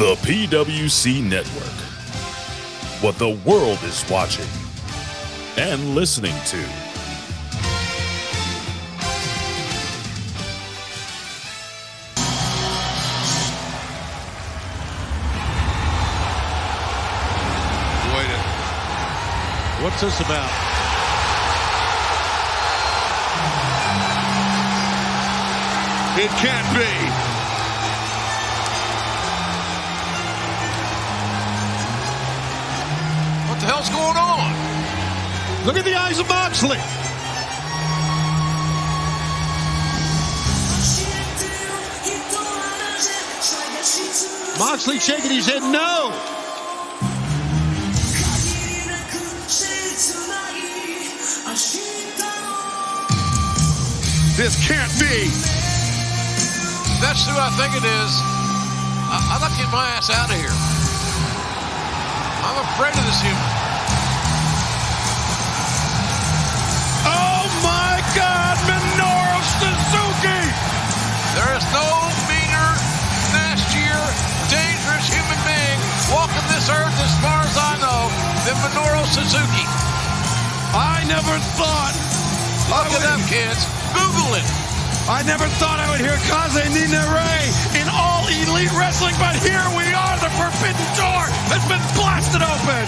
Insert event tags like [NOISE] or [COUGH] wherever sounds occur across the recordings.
The PWC Network. What the world is watching and listening to. Wait a What's this about? It can't be. Look at the eyes of Moxley. Moxley shaking his head no. This can't be. That's who I think it is. I, I'd like to get my ass out of here. I'm afraid of this human. Suzuki. I never thought. Look it up, would- kids. Google it. I never thought I would hear Kaze Ray in all elite wrestling, but here we are. The forbidden door has been blasted open.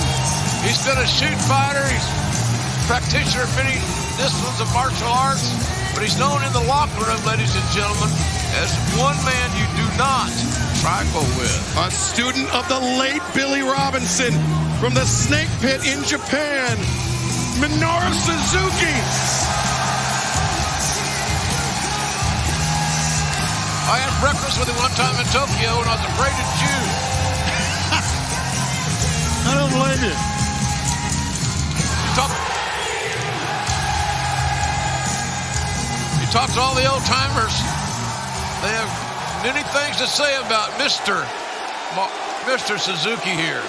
He's been a shoot fighter. He's a practitioner of many disciplines of martial arts, but he's known in the locker room, ladies and gentlemen, as one man you do not trifle with. A student of the late Billy Robinson from the Snake Pit in Japan, Minoru Suzuki. I had breakfast with him one time in Tokyo and I was afraid of Jews. [LAUGHS] I don't blame you. You talk, you talk to all the old timers. They have many things to say about Mr. Ma- Mr. Suzuki here.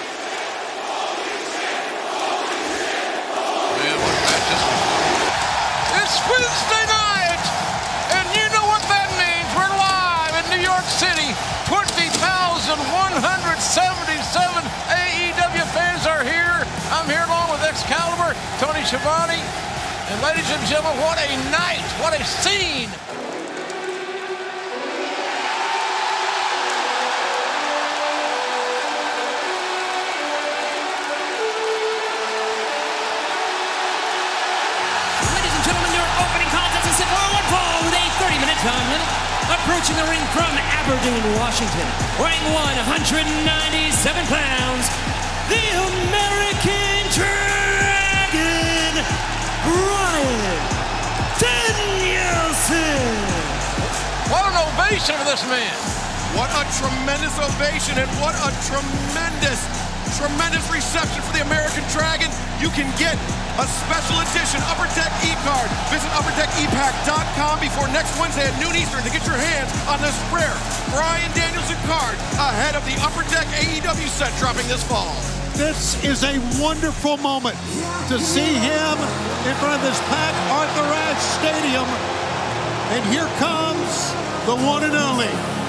Tony Schiavone, and ladies and gentlemen, what a night! What a scene! Ladies and gentlemen, your opening contest is set for one fall with a 30-minute time limit. Approaching the ring from Aberdeen, Washington, weighing 197 pounds, the American Dragon, Danielson. What an ovation for this man! What a tremendous ovation and what a tremendous, tremendous reception for the American Dragon. You can get a special edition Upper Deck e-card. Visit upperdeckepack.com before next Wednesday at noon Eastern to get your hands on this rare Bryan Danielson card ahead of the Upper Deck AEW set dropping this fall. This is a wonderful moment to see him in front of this packed Arthur Ashe Stadium. And here comes the one and only.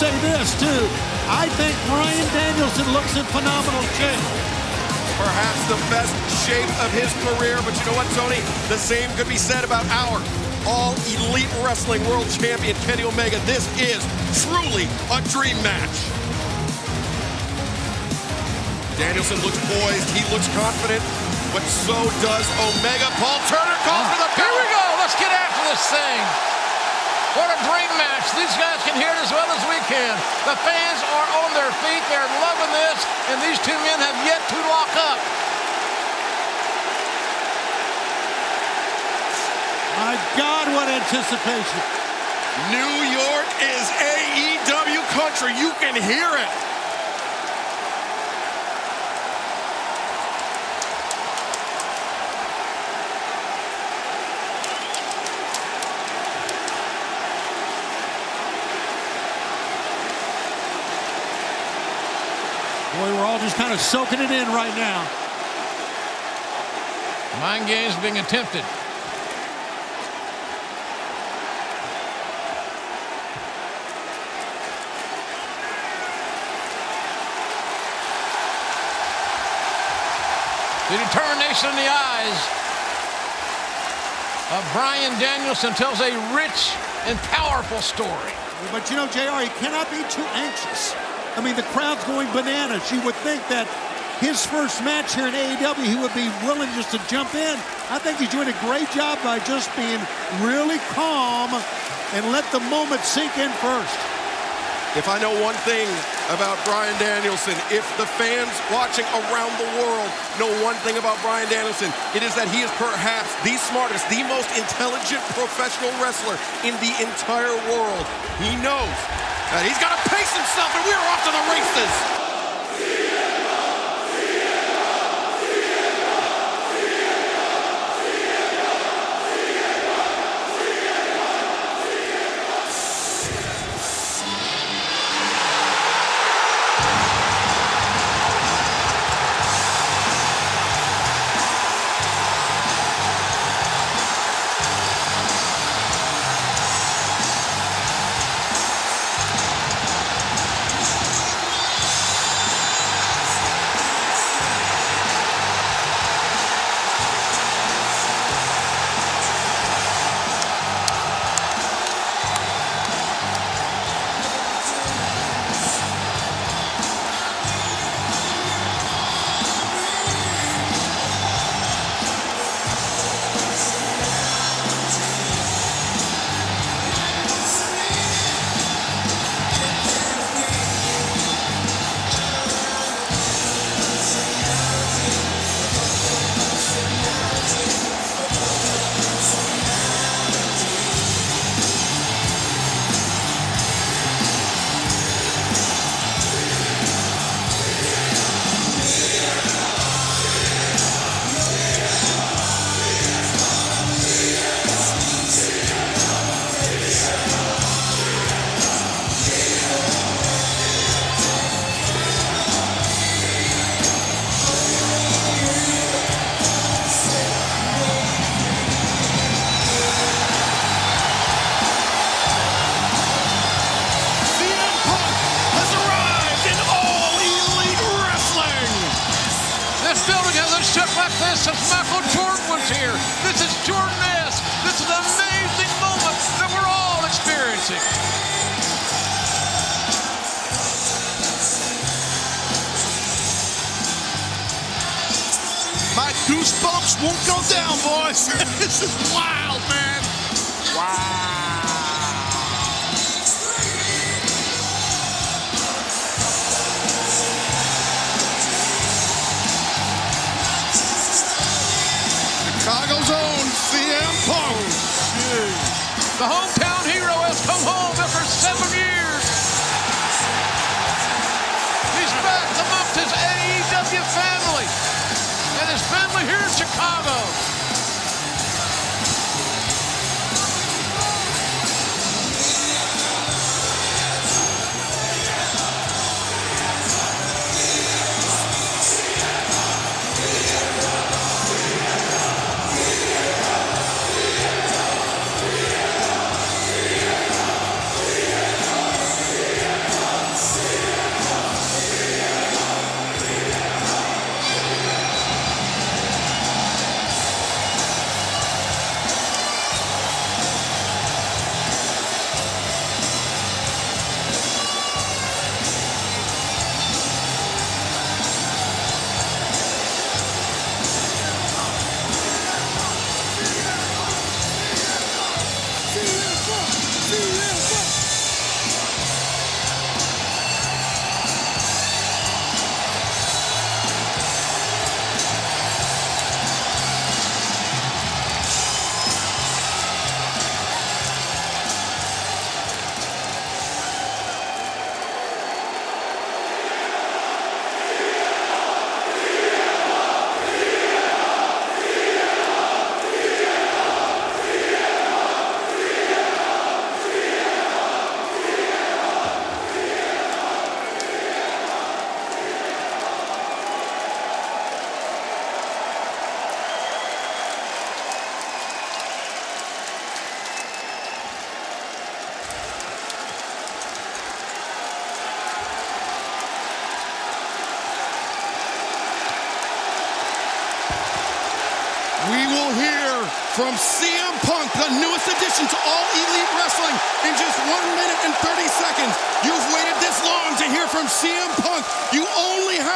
Say this, too. I think Bryan Danielson looks in phenomenal shape. perhaps the best shape of his career. But you know what, Tony? The same could be said about our all elite wrestling world champion, Kenny Omega. This is truly a dream match. Danielson looks poised, he looks confident, but so does Omega. Paul Turner calls for the Here we go. Let's get after this thing. What a dream match. These guys can hear it as well as we can. The fans are on their feet. They're loving this, and these two men have yet to lock up. My God, what anticipation. New York is AEW country. You can hear it. Just kind of soaking it in right now. Mind games being attempted. The determination in the eyes of Bryan Danielson tells a rich and powerful story. But you know, JR, he cannot be too anxious. I mean, the crowd's going bananas. You would think that his first match here in AEW, he would be willing just to jump in. I think he's doing a great job by just being really calm and let the moment sink in first. If I know one thing about Bryan Danielson, if the fans watching around the world know one thing about Bryan Danielson, it is that he is perhaps the smartest, the most intelligent professional wrestler in the entire world. He knows that he's got to himself, and we're off to the races.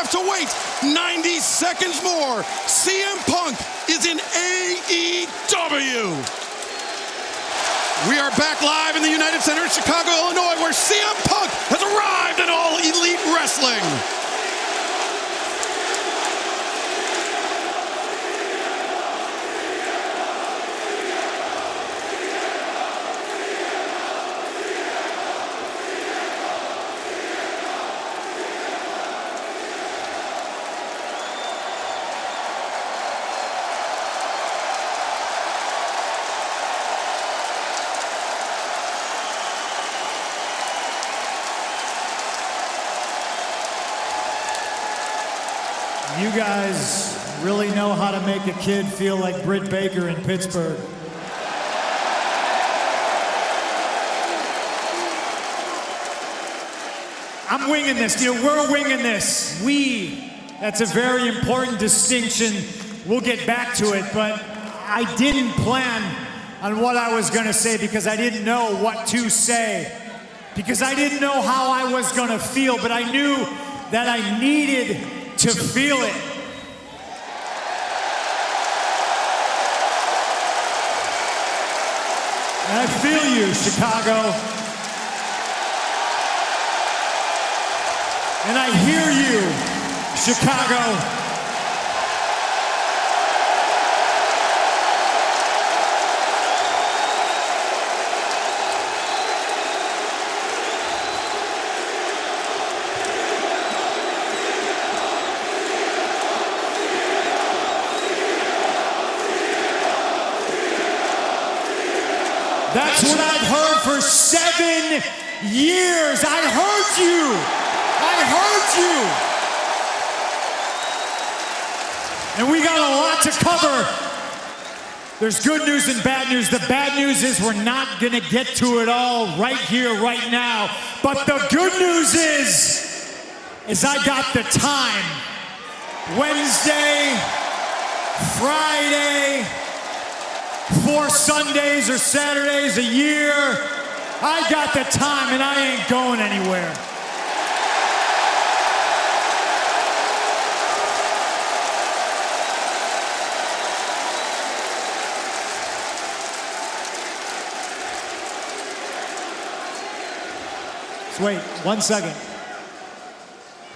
Have to wait 90 seconds more. CM Punk is in AEW. We are back live in the United Center in Chicago, Illinois, where CM Punk has arrived at All Elite Wrestling. You guys really know how to make a kid feel like Britt Baker in Pittsburgh. I'm winging this. Know, we're winging this. We. That's a very important distinction. We'll get back to it, but I didn't plan on what I was going to say because I didn't know what to say. Because I didn't know how I was going to feel, but I knew that I needed to feel it. And I feel you, Chicago. And I hear you, Chicago. That's what I've heard for seven years. I heard you. I heard you. And we got a lot to cover. There's good news and bad news. The bad news is we're not going to get to it all right here, right now. But the good news is, is I got the time. Wednesday, Friday, four Sundays or Saturdays a year. I got the time and I ain't going anywhere. So wait one second.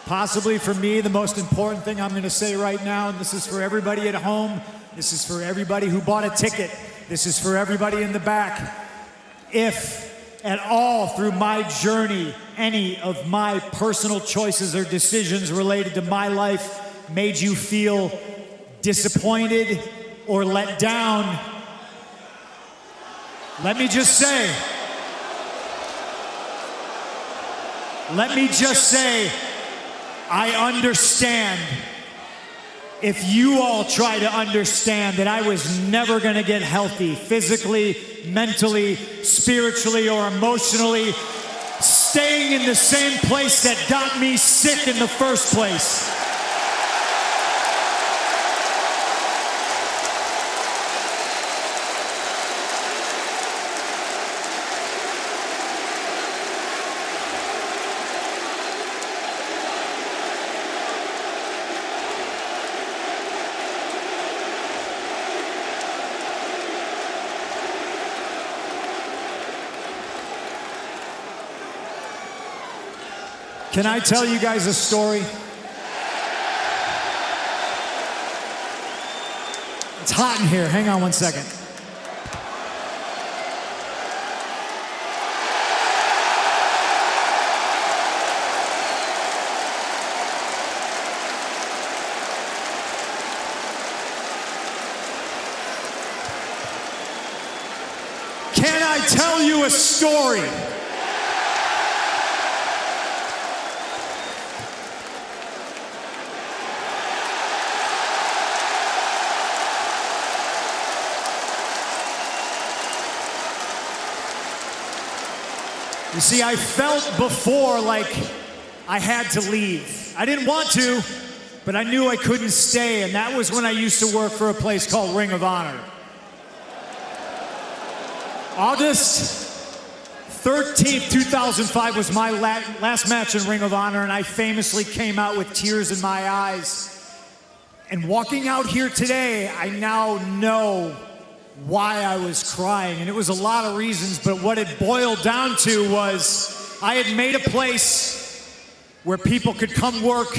Possibly for me, the most important thing I'm going to say right now, and this is for everybody at home, this is for everybody who bought a ticket, this is for everybody in the back. If at all through my journey, any of my personal choices or decisions related to my life made you feel disappointed or let down, let me just say, let me just say, I understand if you all try to understand that I was never going to get healthy physically, mentally, spiritually, or emotionally, staying in the same place that got me sick in the first place. Can I tell you guys a story? It's hot in here. Hang on one second. Can I tell you a story? You see, I felt before like I had to leave. I didn't want to, but I knew I couldn't stay, and that was when I used to work for a place called Ring of Honor. August 13th, 2005 was my last match in Ring of Honor, and I famously came out with tears in my eyes. And walking out here today, I now know why I was crying. And it was a lot of reasons, but what it boiled down to was I had made a place where people could come work,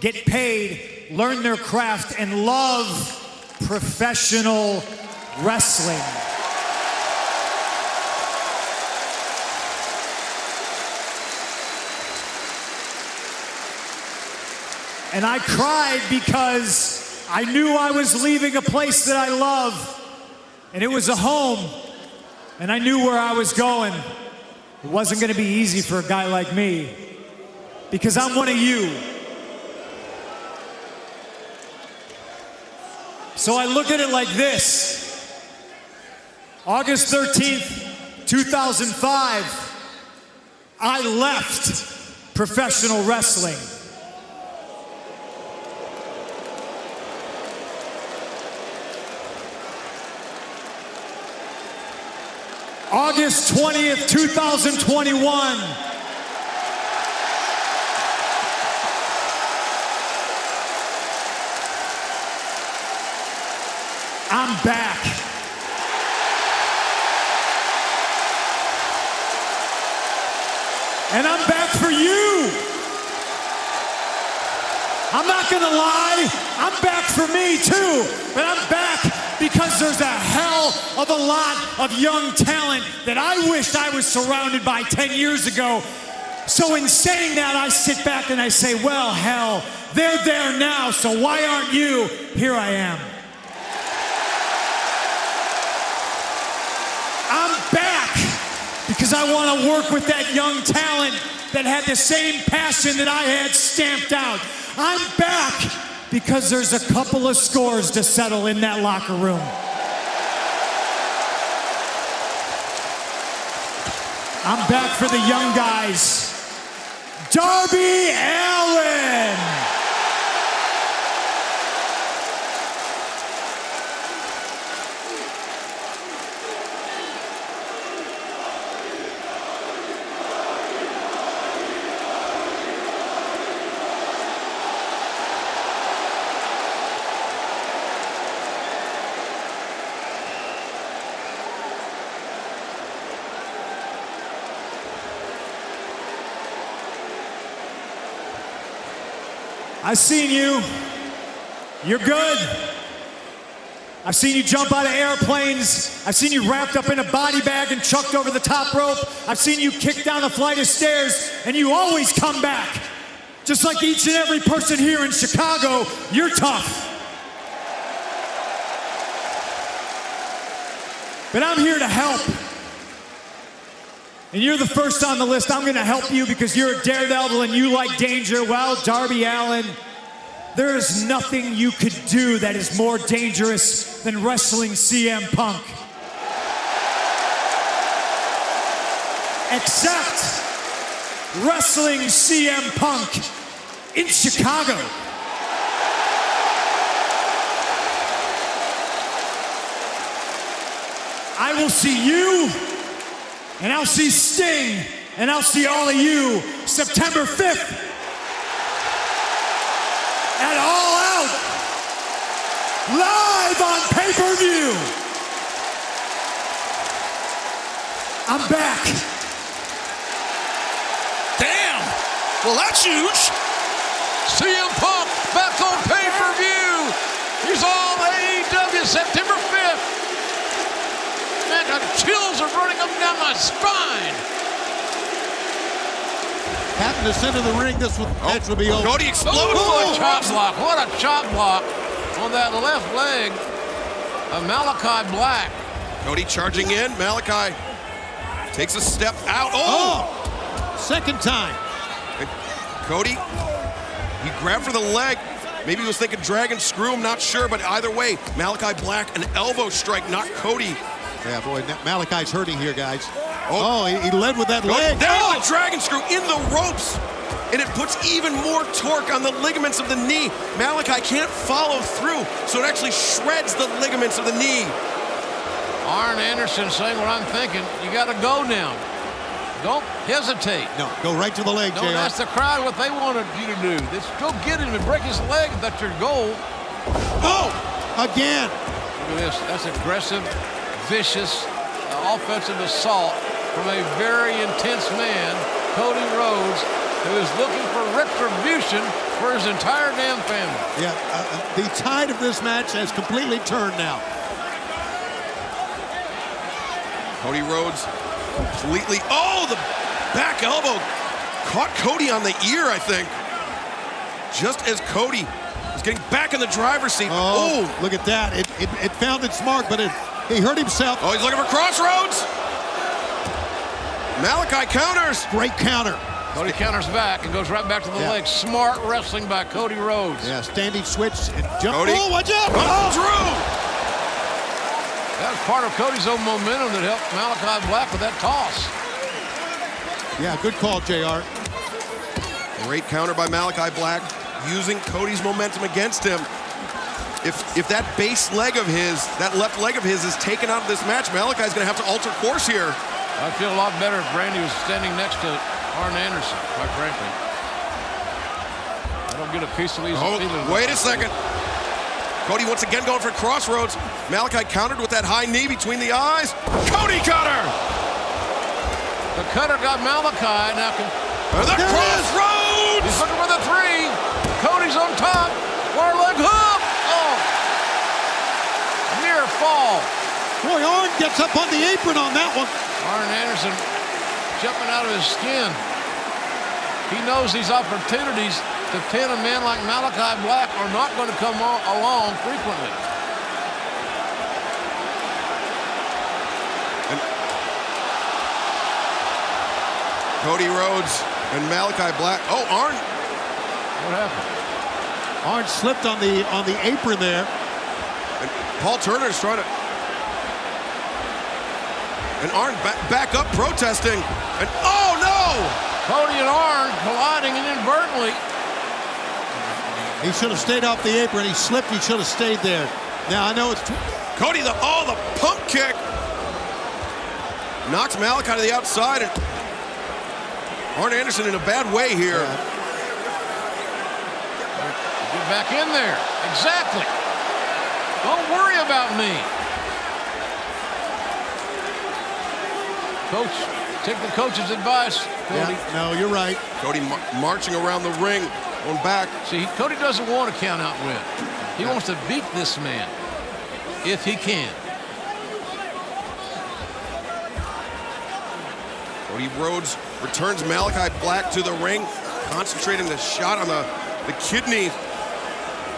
get paid, learn their craft, and love professional wrestling. And I cried because I knew I was leaving a place that I love, and it was a home, and I knew where I was going. It wasn't going to be easy for a guy like me because I'm one of you. So I look at it like this August 13th, 2005, I left professional wrestling. August 20th, 2021. I'm back. And I'm back for you. I'm not gonna lie, I'm back for me too, but I'm back because there's a hell of a lot of young talent that I wished I was surrounded by 10 years ago. So, in saying that, I sit back and I say, well, hell, they're there now, so why aren't you? Here I am. I'm back because I want to work with that young talent that had the same passion that I had stamped out. I'm back because there's a couple of scores to settle in that locker room. I'm back for the young guys. Darby Allin. I've seen you. You're good. I've seen you jump out of airplanes. I've seen you wrapped up in a body bag and chucked over the top rope. I've seen you kick down a flight of stairs, and you always come back. Just like each and every person here in Chicago, you're tough. But I'm here to help. And you're the first on the list. I'm going to help you because you're a daredevil and you like danger. Well, Darby Allin, there is nothing you could do that is more dangerous than wrestling CM Punk. Except wrestling CM Punk in Chicago. I will see you and I'll see Sting, and I'll see all of you September 5th at All Out, live on pay per view. I'm back. Damn! Well, that's huge. CM Punk back on pay per view. He's all AEW September 5th. Man, the chills are running up down my spine. Having to center the ring, this would, oh, match would be oh, over. Cody exploded. Oh, what a chop block. What a chop block on that left leg of Malakai Black. Cody charging in. Malakai takes a step out. Oh! Oh, second time. Cody, he grabbed for the leg. Maybe he was thinking dragon screw him, not sure, but either way, Malakai Black, an elbow strike, not Cody. Yeah, boy, Malakai's hurting here, guys. Oh, he, he led with that oh, leg. Down Oh! the dragon screw in the ropes. and it puts even more torque on the ligaments of the knee. Malakai can't follow through, so it actually shreds the ligaments of the knee. Arn Anderson saying what I'm thinking. You got to go now. Don't hesitate. No, go right to the leg, Don't JR. ask the crowd what they wanted you to do. Let's go get him and break his leg. That's your goal. Oh, again. Look at this. That's aggressive, vicious, uh, offensive assault from a very intense man, Cody Rhodes, who is looking for retribution for his entire damn family. Yeah, uh, uh, the tide of this match has completely turned now. Cody Rhodes completely. Oh, the back elbow caught Cody on the ear, I think. Just as Cody is getting back in the driver's seat. Oh, Oh, look at that. It, it, it found its mark, but it, he hurt himself. oh, he's looking for crossroads. Malakai counters. Great counter. Cody counters back and goes right back to the Yeah. leg. Smart wrestling by Cody Rhodes. Yeah, standing switch and jump. Cody. Oh, watch out. Oh. through. That was part of Cody's own momentum that helped Malakai Black with that toss. Yeah, good call, JR. Great counter by Malakai Black, using Cody's momentum against him. If if that base leg of his, that left leg of his, is taken out of this match, Malakai's going to have to alter course here. I'd feel a lot better if Brandi was standing next to Arn Anderson, quite frankly. I don't get a piece of these Oh, wait a second. Cody once again going for crossroads. Malakai countered with that high knee between the eyes. Cody cutter! The cutter got Malakai. Now can, The There it is. crossroads! he's looking for the three. Cody's on top. Far leg hook. Fall. Boy, Arn gets up on the apron on that one. Arn Anderson jumping out of his skin. He knows these opportunities to pin a man like Malakai Black are not going to come along frequently. Cody Rhodes and Malakai Black. Oh, Arn. What happened? Arn slipped on the on the apron there. And Paul Turner's trying to. And Arn ba- back up protesting. And oh no! Cody and Arn colliding inadvertently. He should have stayed off the apron. He slipped. He should have stayed there. Now I know it's Cody, the oh, the pump kick knocks Malakai to the outside, and Arn Anderson in a bad way here. Get back in there. Exactly. Don't worry about me. Coach, take the coach's advice, Cody. yeah, no, you're right. Cody mar- marching around the ring, going back. See, Cody doesn't want a count out win. He wants to beat this man if he can. Cody Rhodes returns Malakai Black to the ring, concentrating the shot on the, the kidney.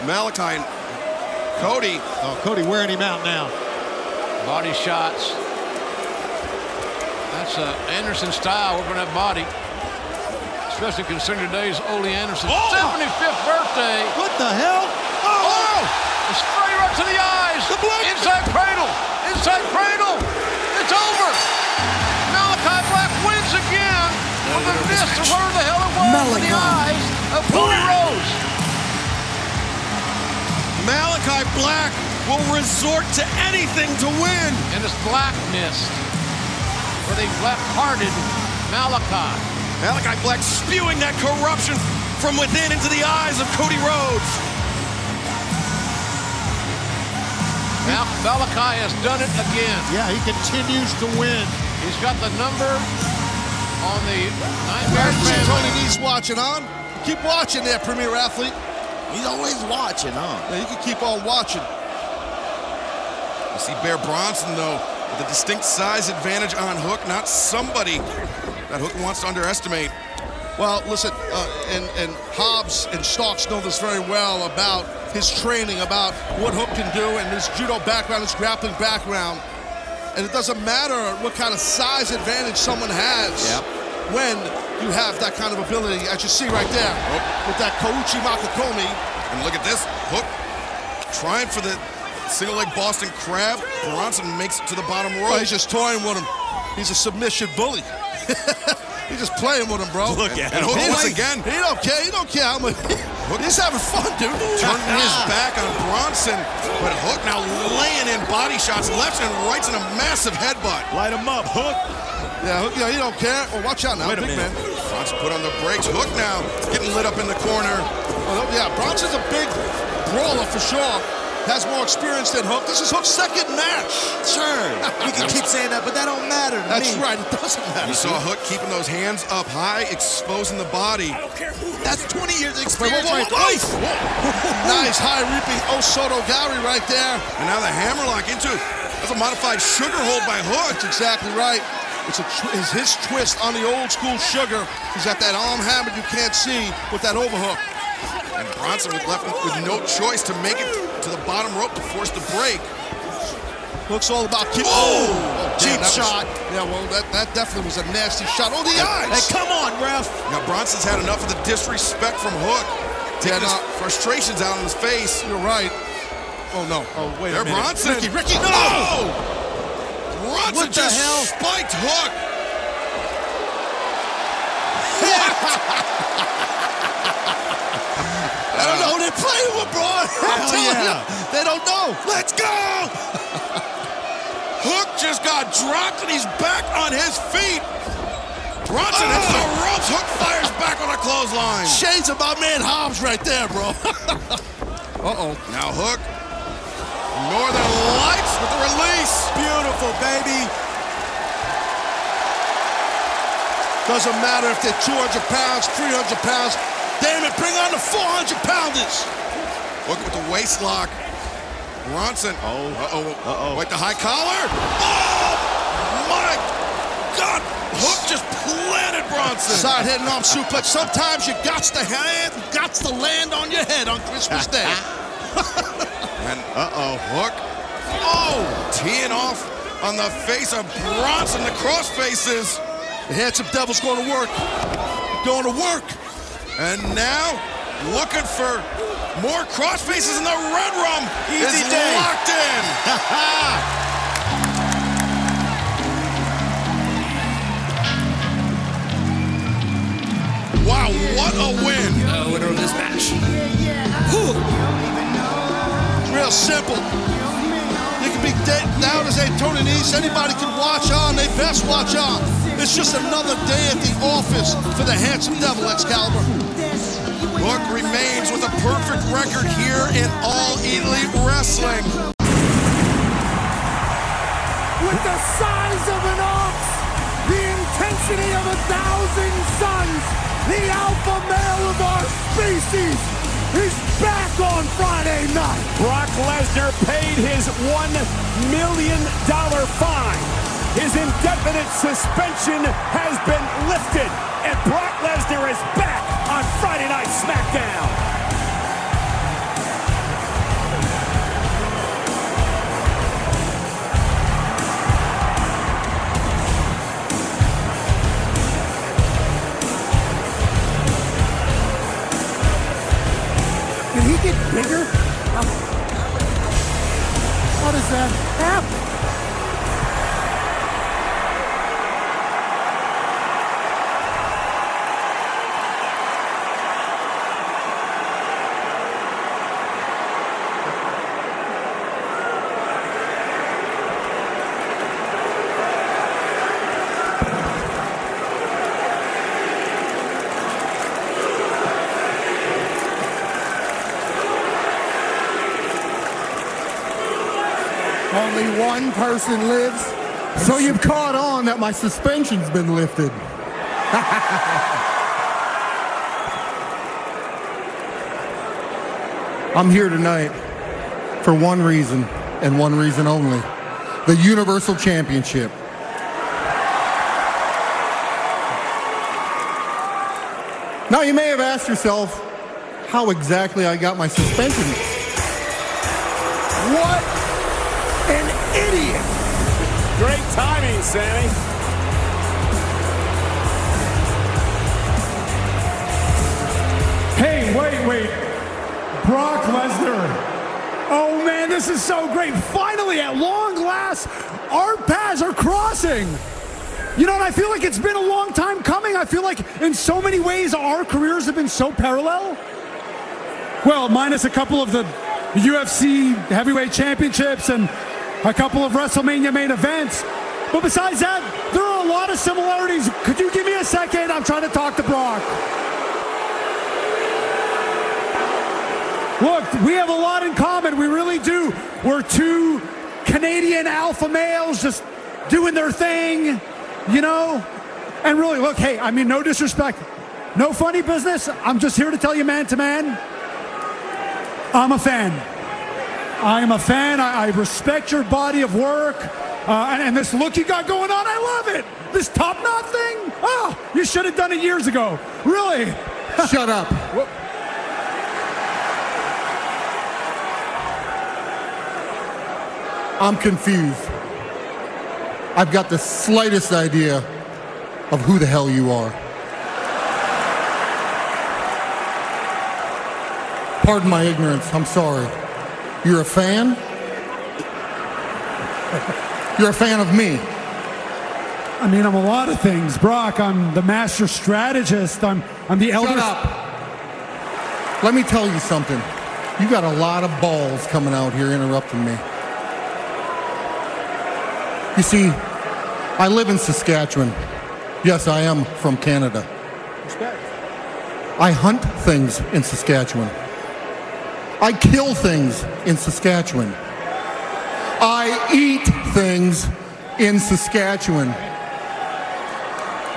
Malakai and Cody. Oh, Cody wearing him out now. Body shots. That's uh, Anderson style, working that body. Especially considering today's Ole Anderson's Oh! 75th birthday. What the hell? Oh! It's straight up to the eyes. The blood- Inside cradle. Inside cradle. It's over. Malakai Black wins again with a miss whatever the hell it was in the eyes of Cody Rhodes. Malakai Black will resort to anything to win. And it's black mist for the left-hearted Malakai. Malakai Black spewing that corruption from within into the eyes of Cody Rhodes. Mal- Malakai has done it again. Yeah, he continues to win. He's got the number on the nightmare Tony family. Nese watching on. Keep watching there, Premier Athlete. He's always watching, huh? Yeah, you can keep on watching. You see Bear Bronson, though, with a distinct size advantage on Hook, not somebody that Hook wants to underestimate. Well, listen, uh, and, and Hobbs and Starks know this very well about his training, about what Hook can do, and his judo background, his grappling background. And it doesn't matter what kind of size advantage someone has Yep. when you have that kind of ability, as you see right there with that Kouchi Makikomi. And look at this. Hook trying for the single leg Boston Crab. Bronson makes it to the bottom Well, rope. Oh, he's just toying with him. He's a submission bully. [LAUGHS] He's just playing with him, bro. Look at and him. He Once don't- again. He don't care. He don't care how much. He's having fun, dude. Turning [LAUGHS] his back on Bronson, but Hook now laying in body shots left and right in a massive headbutt. Light him up, Hook. Yeah, Hook, yeah, he don't care. Oh, watch out now, Wait a big minute. man. Bronson put on the brakes. Hook now getting lit up in the corner. Oh, yeah, Bronson's a big brawler for sure. Has more experience than Hook. This is Hook's second match. Sure. [LAUGHS] You can keep saying that, but that don't matter to That's me. right. It doesn't matter. You saw Hook keeping those hands up high, exposing the body. That's 20 years Wait, experience whoa, whoa, right whoa. there. nice [LAUGHS] high reaping Osoto oh, Gari right there. And now the hammerlock into it. That's a modified sugar hold by Hook. That's exactly right. It's a his twist on the old school sugar. He's got that arm hammer you can't see with that overhook. And Bronson was left with no choice to make it to the bottom rope to force the break. Hook's all about keep. Whoa! Oh, oh Cheap that was- shot. yeah, well, that, that definitely was a nasty shot. Oh, the eyes. Hey, come on, ref. Now Bronson's had enough of the disrespect from Hook. Taking Yeah, his frustrations out on his face. You're right. Oh no. Oh wait a minute. Bronson. Ricky, Ricky, no! no! Bronson What the just hell? spiked Hook. I don't know. Uh, they're playing with bro. [LAUGHS] I'm telling yeah. you, they don't know. Let's go! [LAUGHS] Hook just got dropped and he's back on his feet. Bronson hits the oh. ropes. Hook fires back on a clothesline. Shades of my man Hobbs right there, bro. [LAUGHS] Uh-oh. Now Hook. Northern Lights with the release. Beautiful, baby. Doesn't matter if they're 200 pounds, 300 pounds. Damn it, bring on the 400 pounders. Look with the waist lock. Bronson. Oh. Uh-oh. Uh-oh. Wait, the high collar. Oh, my God. Hook just planted Bronson. Side head and arm suplex. Sometimes you got to hand, got to land on your head on Christmas Day. [LAUGHS] And uh-oh, Hook. Oh, teeing off on the face of Bronson. The cross faces. The handsome devil's going to work. Going to work. And now, looking for more cross faces in the red room. Easy is day. locked in. [LAUGHS] wow, what a win. The winner of this match. It's real simple. You can be down as Tony Nese. Anybody can watch on. They best watch on. It's just another day at the office for the handsome devil, Excalibur. Hook remains with a perfect record here in All Elite Wrestling. with the size of an ox, the intensity of a thousand suns, the alpha male of our species is back on Friday night. Brock Lesnar paid his $1 million fine. His indefinite suspension has been lifted, and Brock Lesnar is back on Friday Night SmackDown. Bigger? How does that happen? Only one person lives. So you've caught on that my suspension's been lifted. [LAUGHS] I'm here tonight for one reason and one reason only the Universal Championship. Now, you may have asked yourself how exactly I got my suspension. What idiot! Great timing, Sammy. Hey, wait, wait. Brock Lesnar. Oh man, this is so great. Finally, at long last, our paths are crossing. You know, and I feel like it's been a long time coming. I feel like in so many ways our careers have been so parallel. Well, minus a couple of the UFC heavyweight championships and a couple of WrestleMania main events. But besides that, there are a lot of similarities. Could you give me a second? I'm trying to talk to Brock. Look, we have a lot in common. We really do. We're two Canadian alpha males just doing their thing, you know? And really, look, hey, I mean, no disrespect, no funny business. I'm just here to tell you, man to man, I'm a fan. I am a fan. I, I respect your body of work. Uh, and, and this look you got going on, I love it. This top knot thing, oh, you should have done it years ago. Really. [LAUGHS] Shut up. I'm confused. I've got the slightest idea of who the hell you are. Pardon my ignorance. I'm sorry. You're a fan? You're a fan of me. I mean, I'm a lot of things. Brock, I'm the master strategist. I'm, I'm the elder. Shut up. Let me tell you something. You got a lot of balls coming out here interrupting me. You see, I live in Saskatchewan. Yes, I am from Canada. I hunt things in Saskatchewan. I kill things in Saskatchewan. I eat things in Saskatchewan.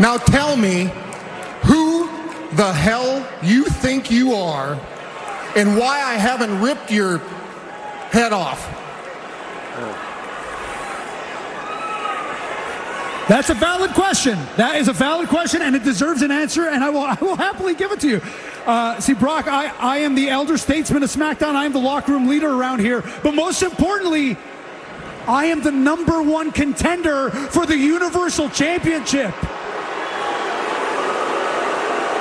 Now tell me who the hell you think you are and why I haven't ripped your head off. That's a valid question. That is a valid question, and it deserves an answer, and I will, I will happily give it to you. Uh, see, Brock, I, I am the elder statesman of SmackDown. I am the locker room leader around here. But most importantly, I am the number one contender for the Universal Championship.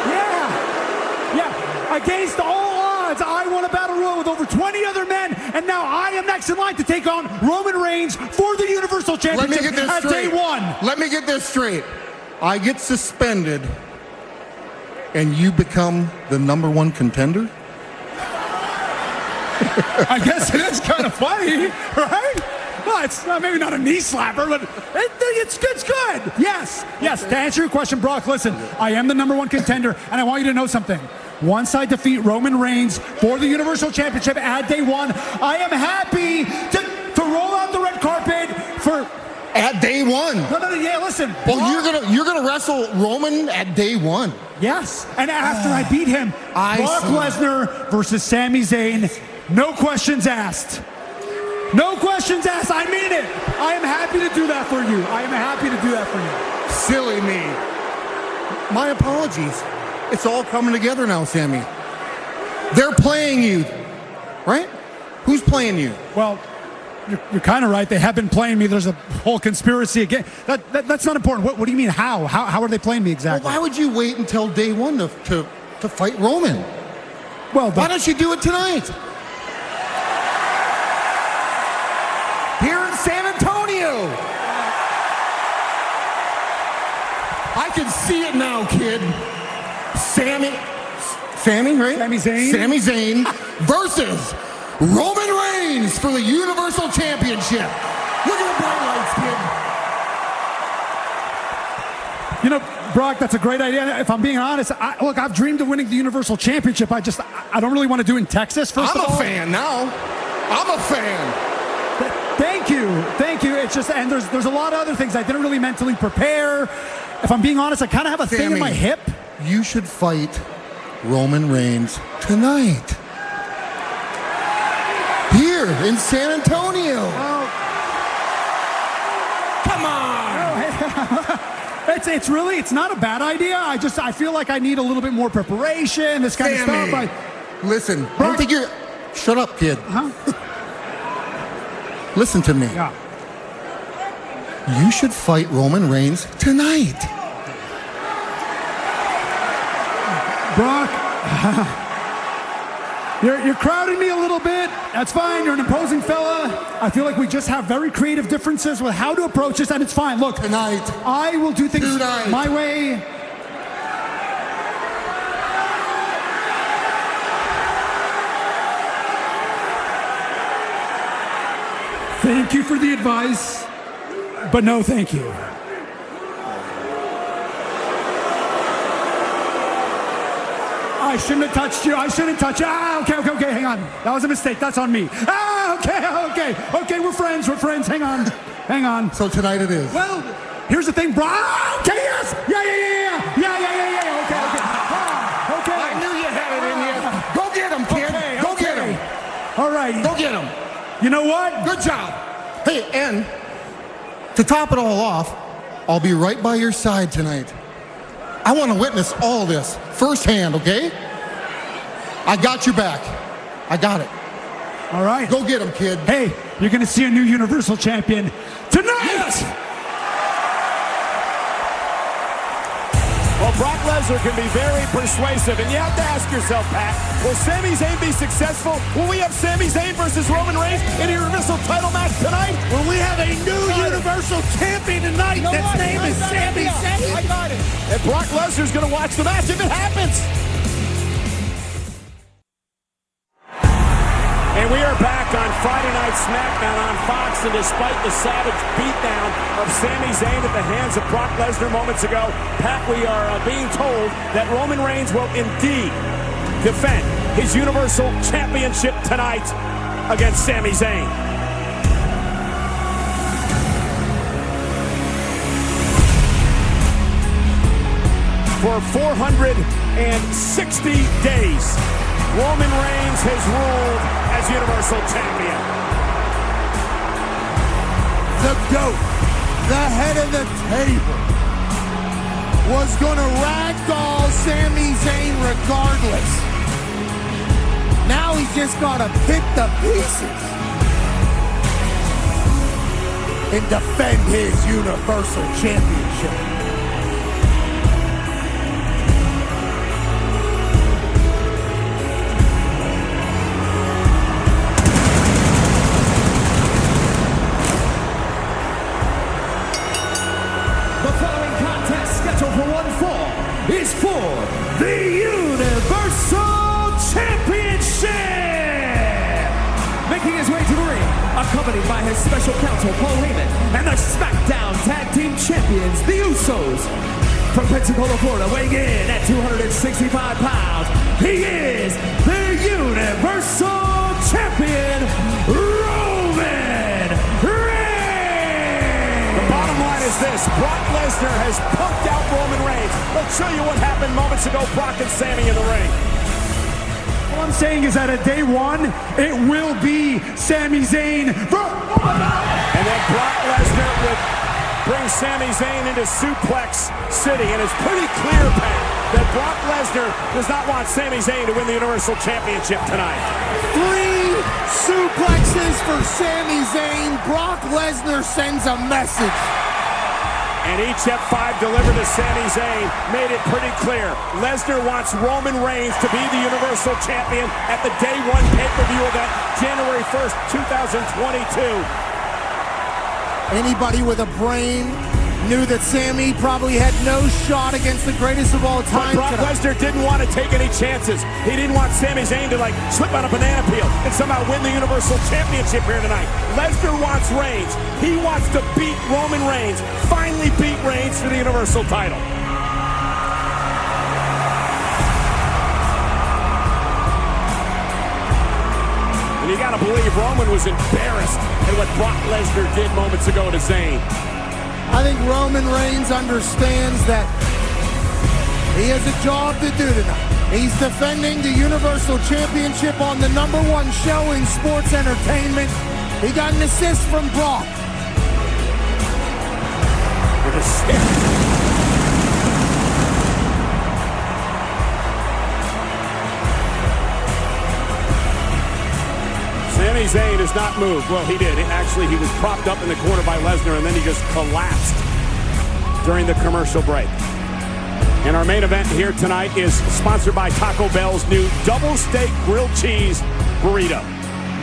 Yeah. Yeah. Against all odds, I won a battle royal with over 20 other men, and now I am next in line to take on Roman Reigns for the Universal Championship Let me get this at straight. day one. Let me get this straight. I get suspended and you become the number one contender? I guess it is kind of funny, right? Well, it's not, maybe not a knee slapper, but it, it's, it's good. Yes, yes. To answer your question, Brock, listen, I am the number one contender, and I want you to know something. Once I defeat Roman Reigns for the Universal Championship at day one, I am happy to, to roll out the red carpet for. At day one. No, no, no. Yeah, listen. Well, Brock- you're gonna you're gonna wrestle Roman at day one. Yes, and after I beat him, I Brock. Lesnar versus Sami Zayn, no questions asked. No questions asked. I mean it. I am happy to do that for you. I am happy to do that for you. Silly me. My apologies. It's all coming together now, Sammy. They're playing you, right? Who's playing you? Well, you're, you're kind of right. They have been playing me. There's a whole conspiracy again. That, that, that's not important. What, what do you mean? How? How? How are they playing me Well, exactly? why would you wait until day one to, to, to fight Roman? Well, Why don't you do it tonight? Here in San Antonio. I can see it now, kid. Sammy, Sammy, right? Sami Zayn. Sami Zayn versus Roman Reigns for the Universal Championship. Look at the bright lights, kid. you know, Brock, that's a great idea. If I'm being honest, I, look, I've dreamed of winning the Universal Championship. I just, I, don't really want to do it in Texas. 1st I'm of all, a fan now. I'm a fan. Thank you, thank you. It's just, and there's there's a lot of other things I didn't really mentally prepare. If I'm being honest, I kind of have a thing in my hip. You should fight Roman Reigns tonight. Here in San Antonio. Oh. Come on. Oh, [LAUGHS] it's it's really it's not a bad idea. I just I feel like I need a little bit more preparation. This kind of stuff. I, Listen, I don't think you're. Shut up, kid. huh? [LAUGHS] Listen to me. Yeah. You should fight Roman Reigns tonight. Brock. [LAUGHS] You're, you're crowding me a little bit. That's fine. You're an imposing fella. I feel like we just have very creative differences with how to approach this, and it's fine. Look, Tonight. I will do things Tonight. my way. Thank you for the advice, but no thank you. I shouldn't have touched you. I shouldn't touch you. Ah, okay, okay, okay. Hang on. That was a mistake. That's on me. Ah, okay, okay, okay. We're friends. We're friends. Hang on. Hang on. So tonight it is. Well, here's the thing, bro. Ah, okay, yes. Yeah, yeah, yeah, yeah. Yeah, yeah, yeah, yeah. Okay, okay. Ah, okay. I knew you had it in you. Go get him, kid. Okay, Go okay. get him. All right. Go get him. You know what? Good job. Hey, and to top it all off, I'll be right by your side tonight. I want to witness all this firsthand, okay? I got your back. I got it. All right. Go get him, kid. Hey, you're going to see a new Universal Champion tonight. Yes. Well, Brock Lesnar can be very persuasive, and you have to ask yourself, Pat, will Sami Zayn be successful? Will we have Sami Zayn versus Roman Reigns in a Universal title match tonight? Will we have a new Universal Champion tonight? That's name is Sami Zayn. I got it. And Brock Lesnar's going to watch the match if it happens. And we are back on Friday Night SmackDown on Fox, and despite the savage beatdown of Sami Zayn at the hands of Brock Lesnar moments ago, Pat, we are uh, being told that Roman Reigns will indeed defend his Universal Championship tonight against Sami Zayn. For 460 days, Roman Reigns has ruled as Universal Champion. The GOAT, the head of the table, was going to ragdoll Sami Zayn regardless. Now he's just got to pick the pieces and defend his Universal Championship. Is for the Universal Championship! Making his way to the ring, accompanied by his special counsel Paul Heyman and the SmackDown Tag Team Champions, the Usos. From Pensacola, Florida, weighing in at 265 pounds, he is the Universal Champion, Roman is this Brock Lesnar has punked out Roman Reigns. Let's show you what happened moments ago Brock and Sammy in the ring. All I'm saying is that at day one, it will be Sami Zayn. Oh! And then Brock Lesnar would bring Sami Zayn into Suplex City. And it's pretty clear, Pat, that Brock Lesnar does not want Sami Zayn to win the Universal Championship tonight. Three suplexes for Sami Zayn. Brock Lesnar sends a message. And each F5 delivered to Sami Zayn made it pretty clear. Lesnar wants Roman Reigns to be the Universal Champion at the Day One pay-per-view event, January 1st, 2022. Anybody with a brain knew that Sammy probably had no shot against the greatest of all But time. Brock. Lesnar didn't want to take any chances. He didn't want Sami Zayn to like slip on a banana peel and somehow win the Universal Championship here tonight. Lesnar wants Reigns. He wants to beat Roman Reigns. Finally beat Reigns for the Universal title. And you gotta believe Roman was embarrassed at what Brock Lesnar did moments ago to Zayn. I think Roman Reigns understands that he has a job to do tonight. He's defending the Universal Championship on the number one show in sports entertainment. He got an assist from Brock. Sami Zayn has not moved. Well, he did. Actually, he was propped up in the corner by Lesnar, and then he just collapsed during the commercial break. And our main event here tonight is sponsored by Taco Bell's new double steak grilled cheese burrito.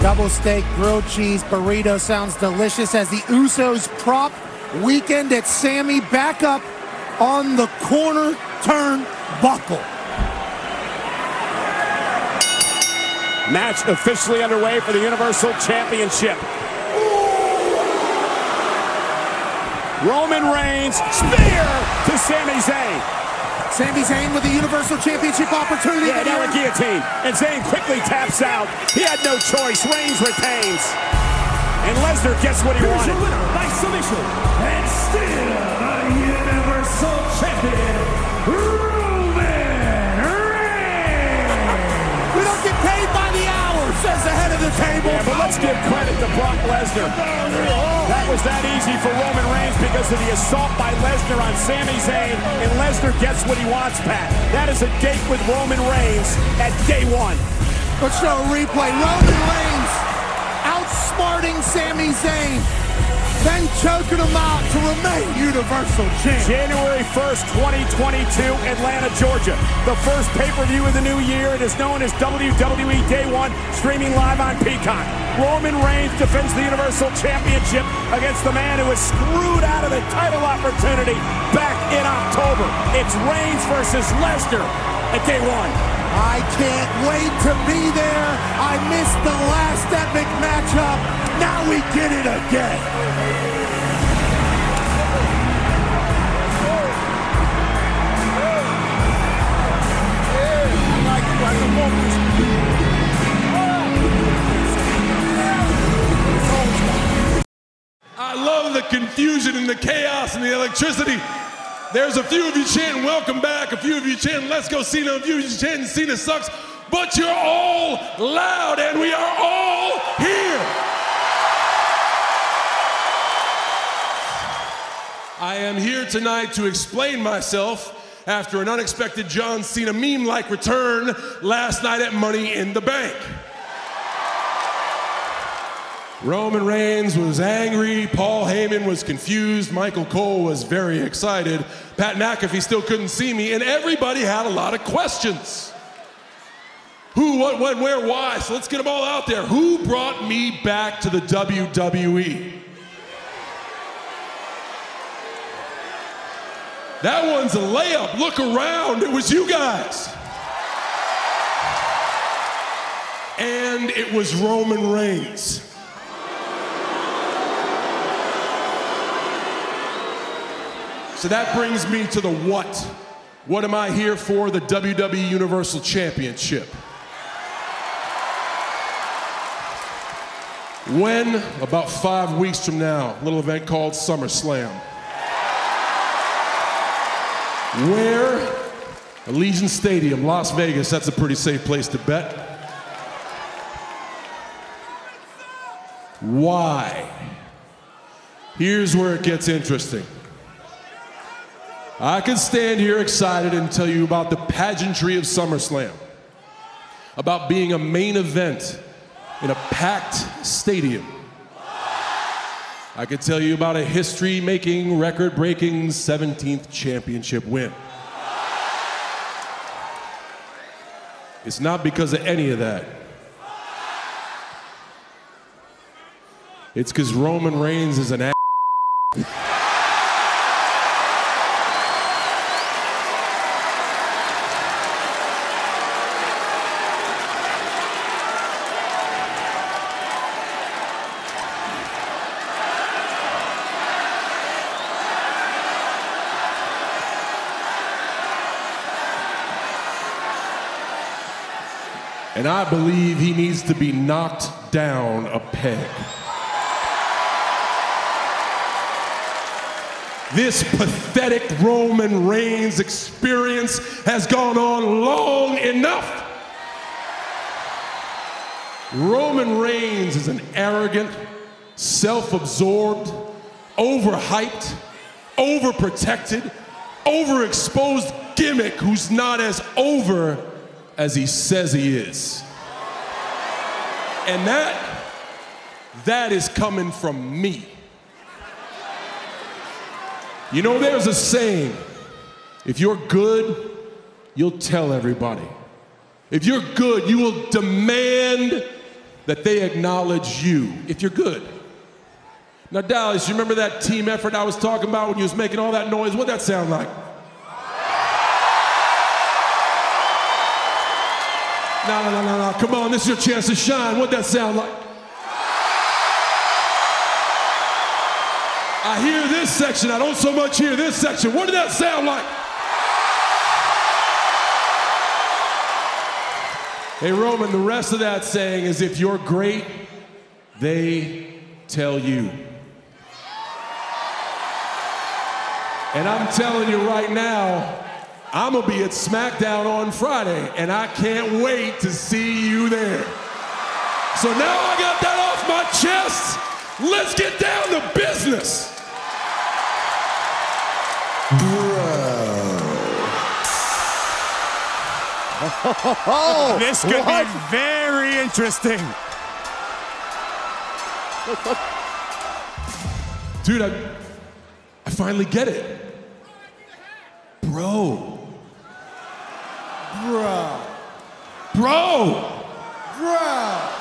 Double steak grilled cheese burrito sounds delicious as the Usos prop weekend at Sammy back up on the corner turn buckle. Match officially underway for the Universal Championship. Roman Reigns, spear to Sami Zayn. Sami Zayn with the Universal Championship opportunity. Yeah, now a guillotine. And Zayn quickly taps out. He had no choice. Reigns retains. And Lesnar gets what he Here's wanted. your winner by submission and still the Universal Champion, says the head of the table. Yeah, but let's give credit to Brock Lesnar. That was that easy for Roman Reigns because of the assault by Lesnar on Sami Zayn, and Lesnar gets what he wants, Pat. That is a date with Roman Reigns at day one. Let's show a replay. Roman Reigns outsmarting Sami Zayn, then choking him out to remain Universal Champion. January 1st, 2022, Atlanta, Georgia. The first pay-per-view of the new year. It is known as WWE Day One, streaming live on Peacock. Roman Reigns defends the Universal Championship against the man who was screwed out of the title opportunity back in October. It's Reigns versus Lesnar at Day One. I can't wait to be there. I missed the last epic matchup. Now we get it again. I love the confusion and the chaos and the electricity. There's a few of you chanting, welcome back. A few of you chanting, let's go Cena. A few of you chanting, Cena sucks. But you're all loud and we are all here. I am here tonight to explain myself after an unexpected John Cena meme like return last night at Money in the Bank. Roman Reigns was angry, Paul Heyman was confused, Michael Cole was very excited, Pat McAfee still couldn't see me, and everybody had a lot of questions. Who, what, when, where, why? So let's get them all out there. Who brought me back to the WWE? That one's a layup. Look around. It was you guys. And it was Roman Reigns. So that brings me to the what. What am I here for? The WWE Universal Championship. When, about five weeks from now, a little event called SummerSlam. Where? Allegiant Stadium, Las Vegas. That's a pretty safe place to bet. Why? Here's where it gets interesting. I could stand here excited and tell you about the pageantry of SummerSlam, about being a main event in a packed stadium. I could tell you about a history making, record breaking 17th championship win. It's not because of any of that. It's because Roman Reigns is an ass. And I believe he needs to be knocked down a peg. This pathetic Roman Reigns experience has gone on long enough. Roman Reigns is an arrogant, self absorbed, overhyped, overprotected, overexposed gimmick who's not as over as he says he is. And that, that is coming from me. You know, there's a saying If you're good, you'll tell everybody. If you're good, you will demand that they acknowledge you. If you're good. Now, Dallas, you remember that team effort I was talking about when you was making all that noise? What'd that sound like? No, no, no, no. Come on, this is your chance to shine. What'd that sound like? I hear this section. I don't so much hear this section. What did that sound like? Hey, Roman, the rest of that saying is if you're great, they tell you. And I'm telling you right now, I'm gonna be at SmackDown on Friday, and I can't wait to see you there. So now I got that off my chest. Let's get down to business. Bro. this could what? be very interesting. Dude, I, I finally get it. Bro. Bruh. Bro. Bro.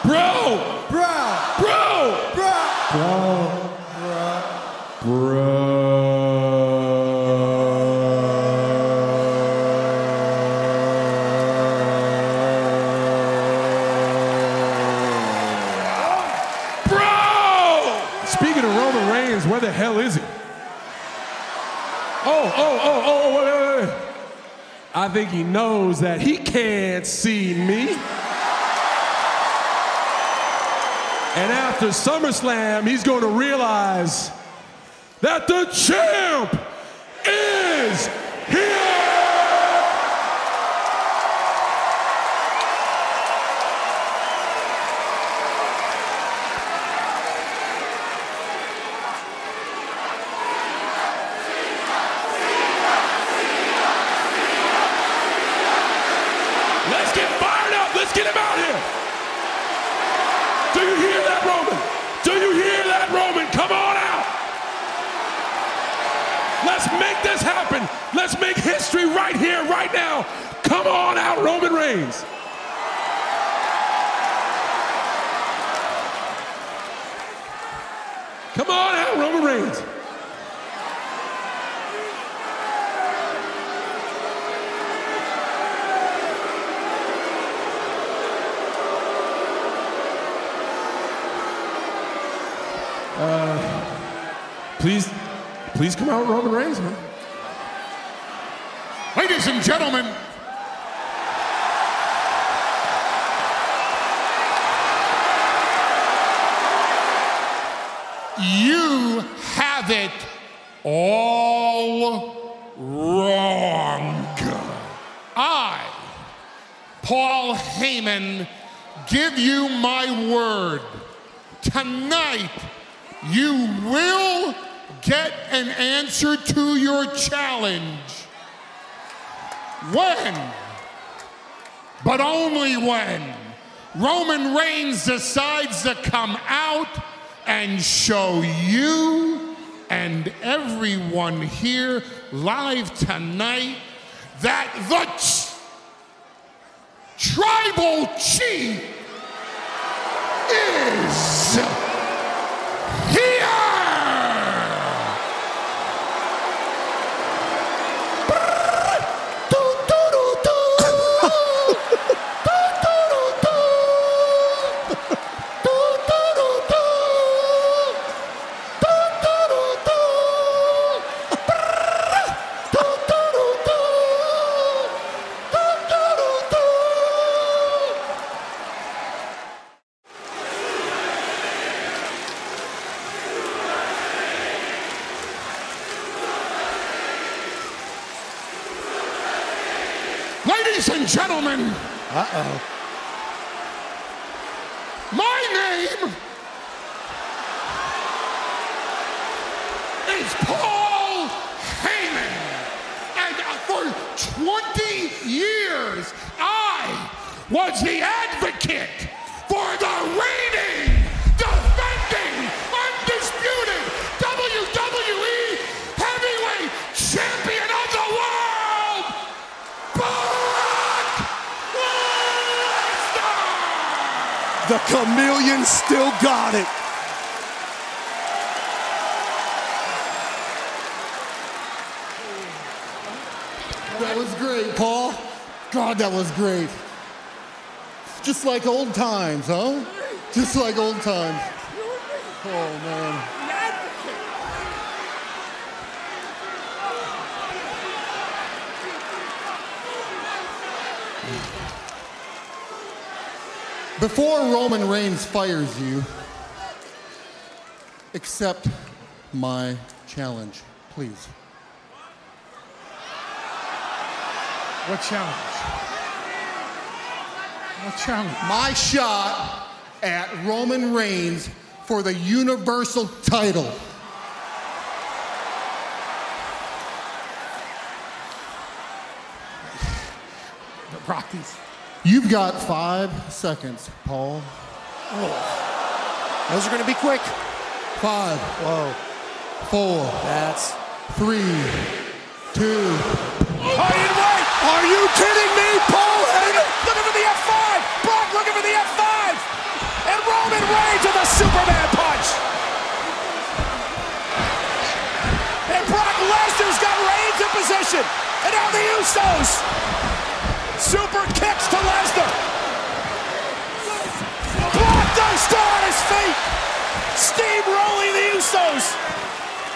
Bro. Bruh. Bro. Bruh. Bro. Knows that he can't see me. And after SummerSlam, he's going to realize that the champ is here. Let's get fired up. Let's get him out here. Do you hear that, Roman? Do you hear that, Roman? Come on out. Let's make this happen. Let's make history right here, right now. Come on out, Roman Reigns. Come on out, Roman Reigns. Uh, please, please come out, Roman Reigns, man. Ladies and gentlemen, you have it all wrong. I, Paul Heyman, give you my word. Tonight, you will get an answer to your challenge. When? But only when Roman Reigns decides to come out and show you and everyone here live tonight that the ch- tribal chief is here. Ladies gentlemen, Uh-oh. my name is Paul Heyman. And for 20 years, I was the advocate for the reigning, defending, undisputed WWE Heavyweight Champion of the World. The chameleon still got it. That was great, Paul. God, that was great. Just like old times, huh? Just like old times. Oh, man. Before Roman Reigns fires you, accept my challenge, please. What challenge? What challenge? My shot at Roman Reigns for the Universal title. The Rockies. You've got five seconds, Paul. Oh. Those are going to be quick. Five. Whoa. Four. That's three, two. Are you kidding me, Paul Heyman? Looking for the F5. Brock looking for the F5. And Roman Reigns with a Superman punch. And Brock Lesnar's got Reigns in position. And now the Usos. Super kicks to Lesnar. Brock does still on his feet. Steamrolling the Usos.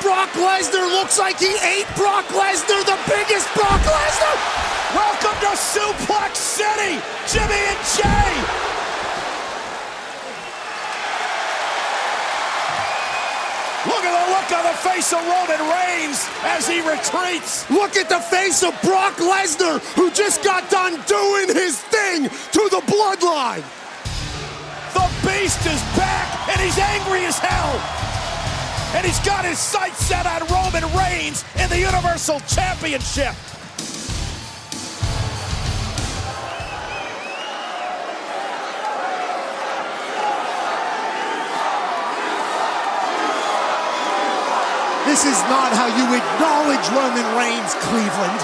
Brock Lesnar looks like he ate Brock Lesnar, the biggest Brock Lesnar. Welcome to Suplex City, Jimmy and Jay. Look at the look on the face of Roman Reigns as he retreats. Look at the face of Brock Lesnar, who just got done doing his thing to the bloodline. The beast is back, and he's angry as hell. And he's got his sights set on Roman Reigns in the Universal Championship. This is not how you acknowledge Roman Reigns, Cleveland.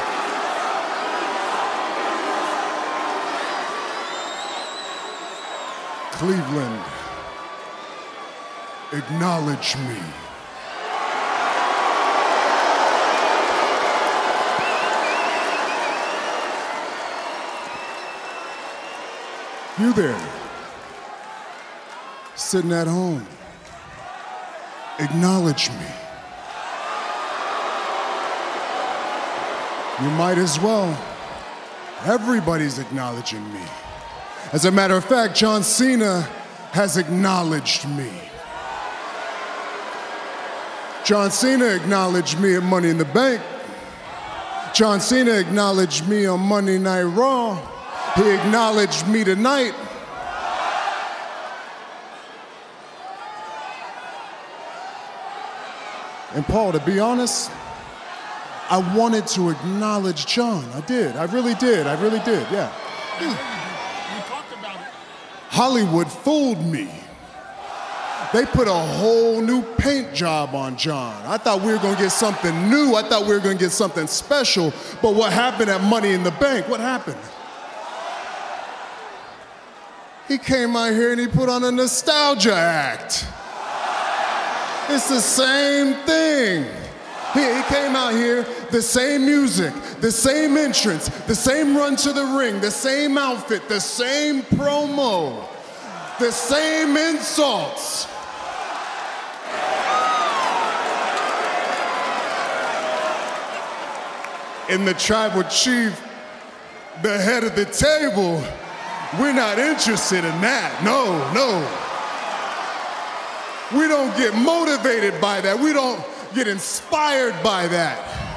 Cleveland, acknowledge me. You there, sitting at home, acknowledge me. You might as well. Everybody's acknowledging me. As a matter of fact, John Cena has acknowledged me. John Cena acknowledged me at Money in the Bank. John Cena acknowledged me on Monday Night Raw. He acknowledged me tonight. And Paul, to be honest, I wanted to acknowledge John. I did. I really did. I really did. Yeah. Hollywood fooled me. They put a whole new paint job on John. I thought we were going to get something new. I thought we were going to get something special. But what happened at Money in the Bank? What happened? He came out here and he put on a nostalgia act. It's the same thing. He, he came out here, the same music, the same entrance, the same run to the ring, the same outfit, the same promo, the same insults. And the tribal chief, the head of the table, we're not interested in that. No, no. We don't get motivated by that. We don't get inspired by that.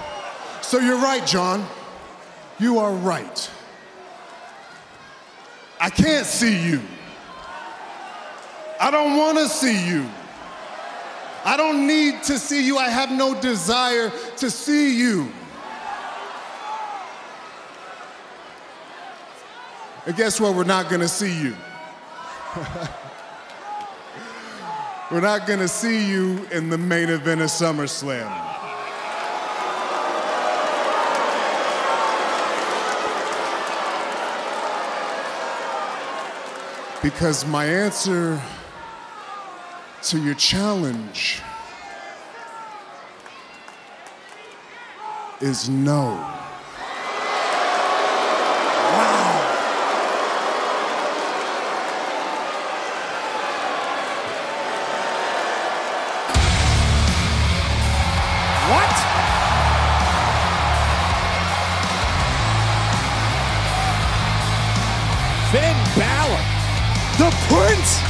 So you're right, John. You are right. I can't see you. I don't want to see you. I don't need to see you. I have no desire to see you. And guess what? We're not going to see you. [LAUGHS] We're not going to see you in the main event of SummerSlam. Because my answer to your challenge is no. Prince.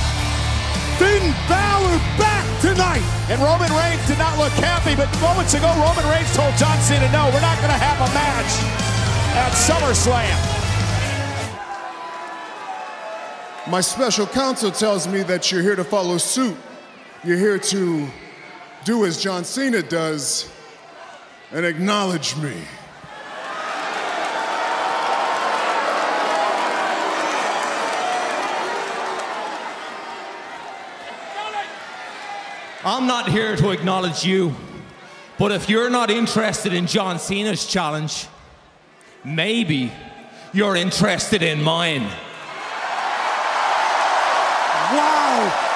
Finn Balor back tonight. And Roman Reigns did not look happy, but moments ago, Roman Reigns told John Cena, no, we're not going to have a match at SummerSlam. My special counsel tells me that you're here to follow suit. You're here to do as John Cena does and acknowledge me. I'm not here to acknowledge you, but if you're not interested in John Cena's challenge, maybe you're interested in mine. Wow.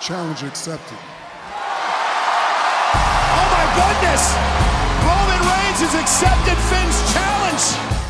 Challenge accepted. Reigns has accepted Finn's challenge.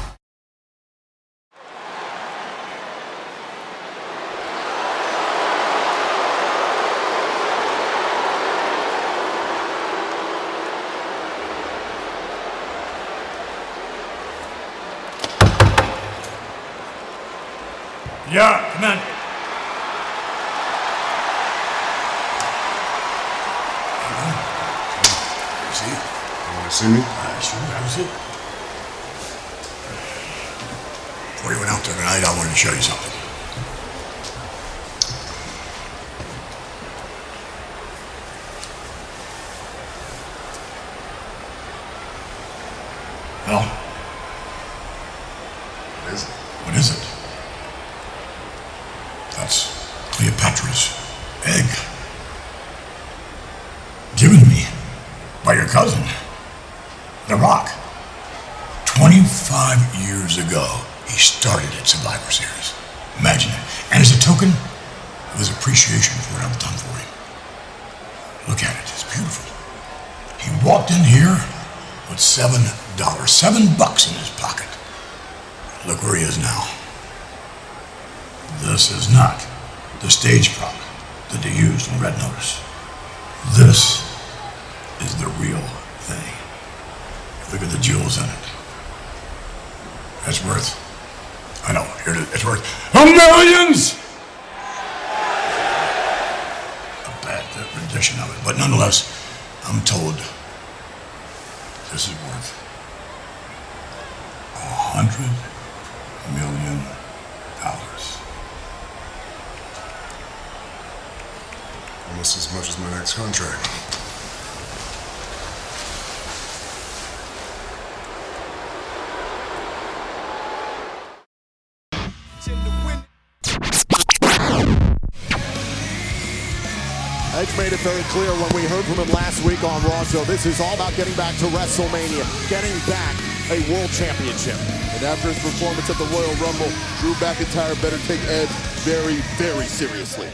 Very clear when we heard from him last week on Raw. So this is all about getting back to WrestleMania, getting back a world championship. And after his performance at the Royal Rumble, Drew McIntyre better take Edge very, very seriously.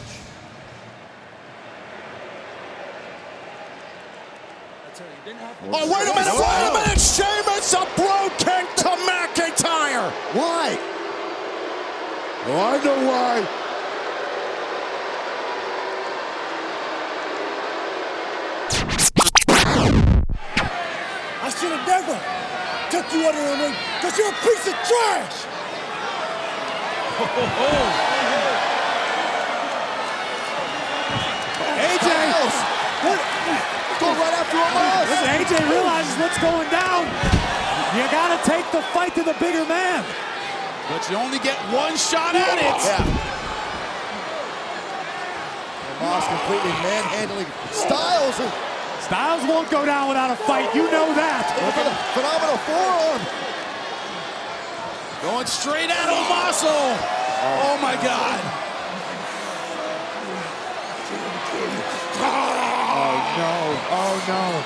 Oh, wait a minute, wait a minute! Sheamus a brogue kick to McIntyre! Why? Oh, I know why. Never took you under the ring because you're a piece of trash. AJ! What? Go right after him. Listen, AJ realizes what's going down. You gotta take the fight to the bigger man. But you only get one shot at it. Yeah. Moss completely manhandling Styles. Styles won't go down without a fight. You know that. Phenomenal forearm. Going straight at Omaso. Oh my God. Oh, no. Oh no.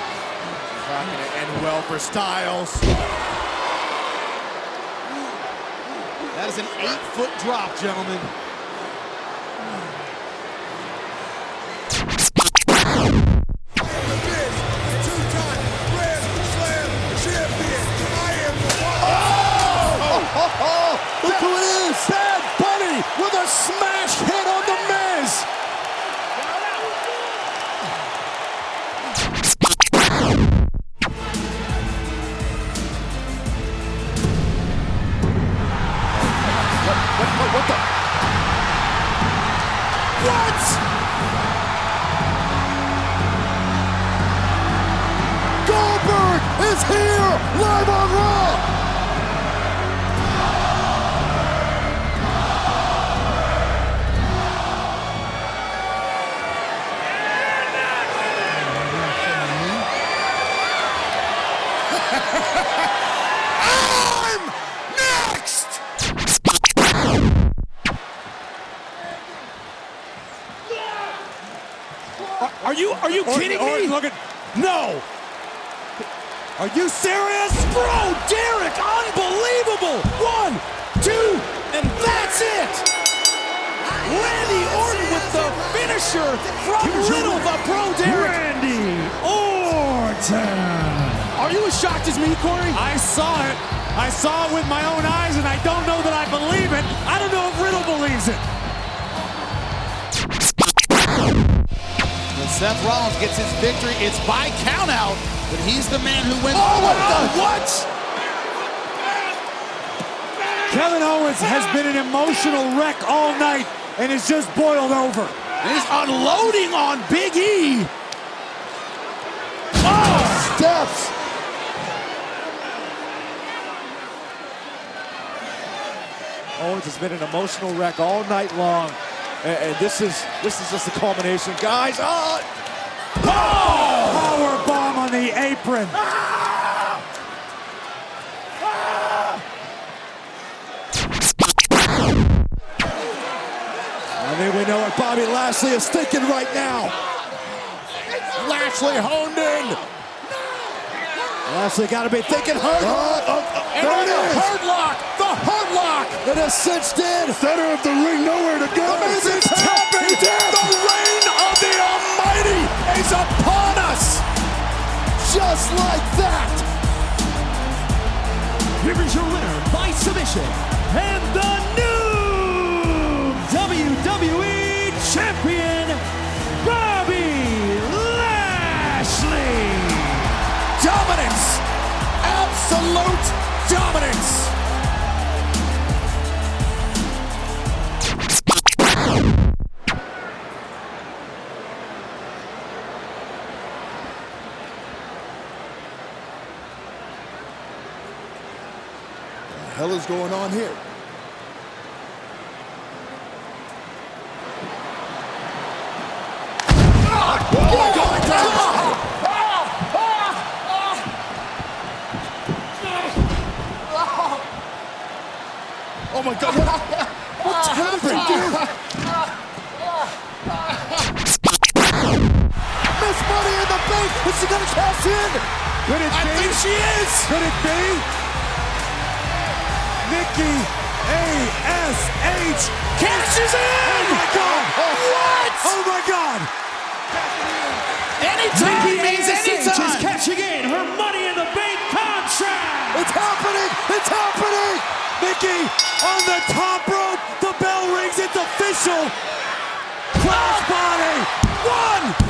Not going to end well for Styles. That is an eight-foot drop, gentlemen. And it's just boiled over. And he's unloading on Big E. Oh, steps. Owens has been an emotional wreck all night long. And, and this is this is just the culmination. Guys, uh, oh! Power bomb on the apron. I we know what Bobby Lashley is thinking right now. Lashley honed in. Lashley got to be thinking hard. Oh, oh, oh, and there it the is. Hurt Lock, the Hurt Lock. It is cinched in. Center of the ring, nowhere to go. Is tapping. The reign of the Almighty is upon us. Just like that. Here is your winner by submission and the new WWE Champion, Bobby Lashley. Dominance. Absolute dominance. What The hell is going on here? Nikki on the top rope. The bell rings. It's official. Crossbody. One,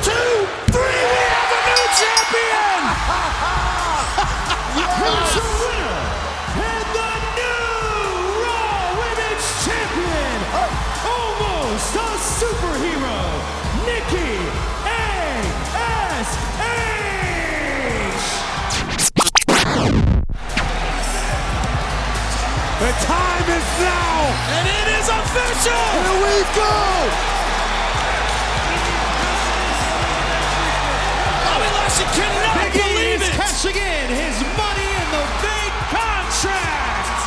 official. Here we go! Bobby Lashley cannot Big believe it. cashing in his Money in the Bank contract.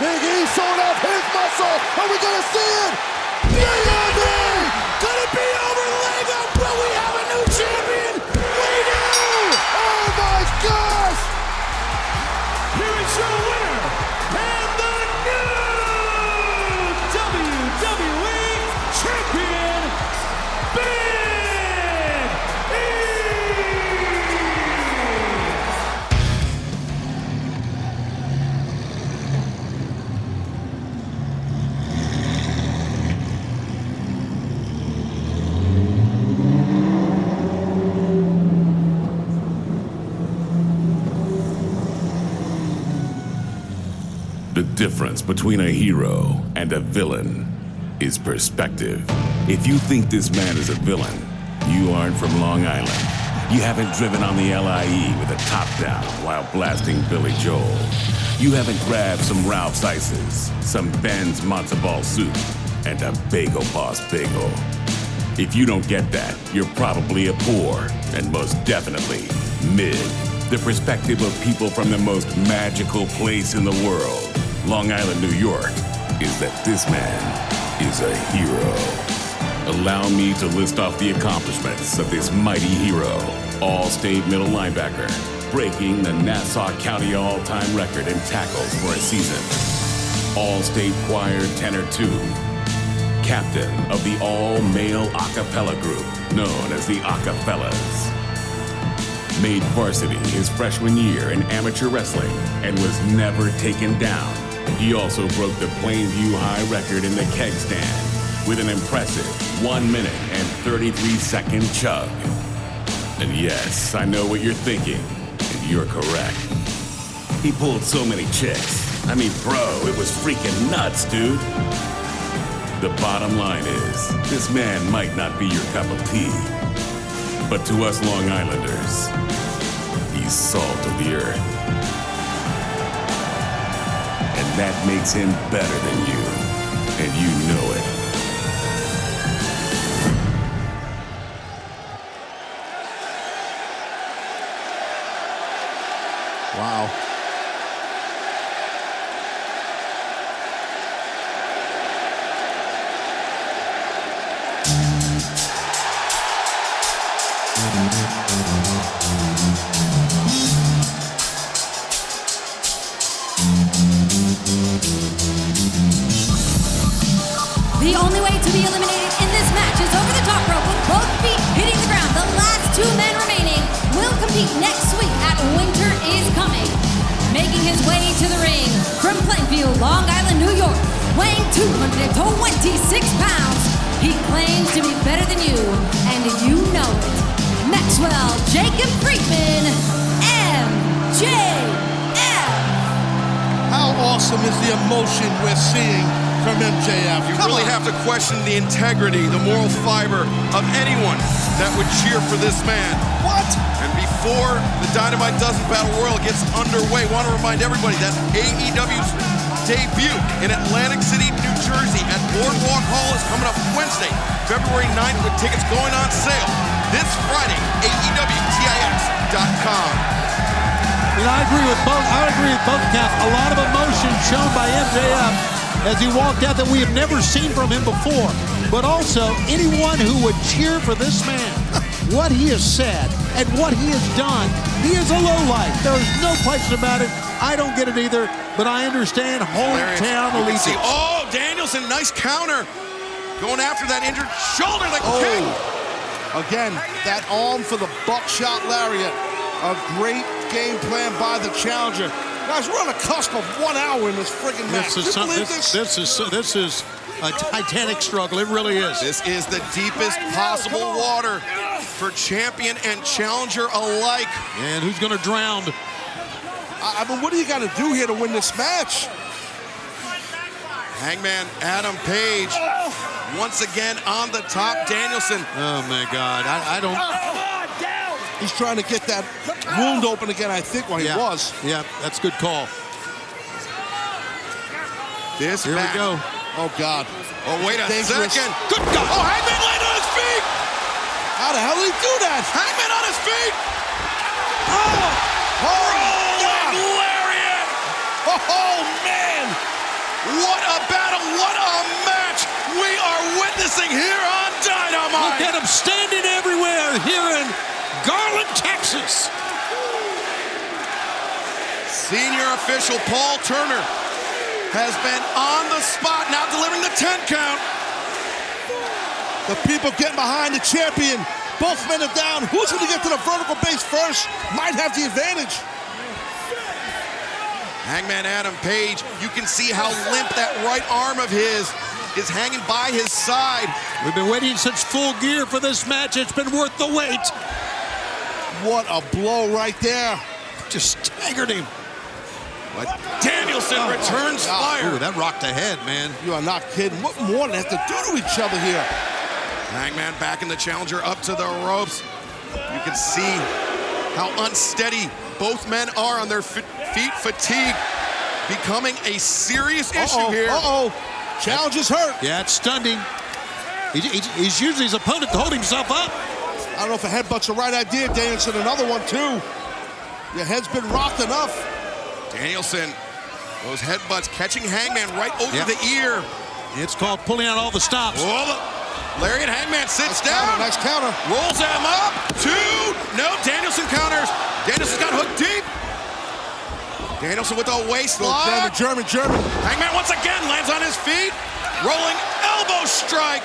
Big E showing off his muscle. Are we gonna see it? Difference between a hero and a villain is perspective. If you think this man is a villain, you aren't from Long Island. You haven't driven on the LIE with a top down while blasting Billy Joel. You haven't grabbed some Ralph's Ices, some Ben's ball soup, and a Bagel Boss bagel. If you don't get that, you're probably a poor and most definitely mid. The perspective of people from the most magical place in the world, Long Island, New York, is that this man is a hero. Allow me to list off the accomplishments of this mighty hero, all state middle linebacker, breaking the Nassau County all time record in tackles for a season. All state choir tenor 2, captain of the all male a cappella group known as the Acafellas. Made varsity his freshman year in amateur wrestling and was never taken down. He also broke the Plainview High record in the keg stand with an impressive 1 minute and 33 second chug. And yes, I know what you're thinking, and you're correct. He pulled so many chicks. I mean, bro, it was freaking nuts, dude. The bottom line is, this man might not be your cup of tea. But to us Long Islanders, he's salt of the earth. That makes him better than you. And you know it. Wow. Question the integrity, the moral fiber of anyone that would cheer for this man. What? And before the Dynamite Dozen Battle Royal gets underway, want to remind everybody that AEW's debut in Atlantic City, New Jersey at Boardwalk Hall is coming up Wednesday, February 9th with tickets going on sale this Friday, AEWTIX.com. And I agree with both. I agree with both Cap. A lot of emotion shown by MJF as he walked out that we have never seen from him before. But also anyone who would cheer for this man, [LAUGHS] what he has said and what he has done, he is a lowlife. There is no question about it. I don't get it either, but I understand hometown You can see- allegiance. Oh, Danielson, nice counter. Going after that injured shoulder like Oh. king. Again, that arm for the buckshot lariat. A great game plan by the challenger. Guys, we're on the cusp of one hour in this friggin' match. This is, some, this, this? this is this is a titanic struggle. It really is. This is the deepest possible water for champion and challenger alike. And who's going to drown? I, I mean, what do you got to do here to win this match? Hangman Adam Page once again on the top. Danielson. Oh my God! I, I don't. Oh, He's trying to get that wound open again, I think, when Yeah. he was. Yeah, that's a good call. This Here we go. Oh, God. Oh, wait a Dangerous. second. Good God. Oh, Hangman landed on his feet. How the hell did he do that? Hangman on his feet. Oh, oh, oh Rolling lariat. Oh, man. What a battle. What a match we are witnessing here on Dynamite. Look at him standing everywhere here in Garland, Texas. Senior official Paul Turner has been on the spot, now delivering the 10 count. The people getting behind the champion. Both men are down. Who's going to get to the vertical base first? Might have the advantage. Hangman Adam Page, you can see how limp that right arm of his is hanging by his side. We've been waiting since full gear for this match. It's been worth the wait. What a blow right there. Just staggered him. But Danielson Oh, returns God. fire. Ooh, that rocked the head, man. You are not kidding. What more do they have to do to each other here? Hangman back in the challenger up to the ropes. You can see how unsteady both men are on their f- feet. Fatigue becoming a serious issue Uh-oh, here. Uh-oh. Challenge is hurt. Yeah, it's stunning. He- he- He's using his opponent to hold himself up. I don't know if a headbutt's the right idea, Danielson. Another one, too. Your head's been rocked enough. Danielson, those headbutts catching Hangman right over Yep. the ear. It's called pulling out all the stops. Oh, look. Lariat Hangman sits Nice down. counter, nice counter. Rolls him up. Two. No, Danielson counters. Danielson's got hooked deep. Danielson with a waist Go lock. German, German, German. Hangman once again lands on his feet. Rolling elbow strike.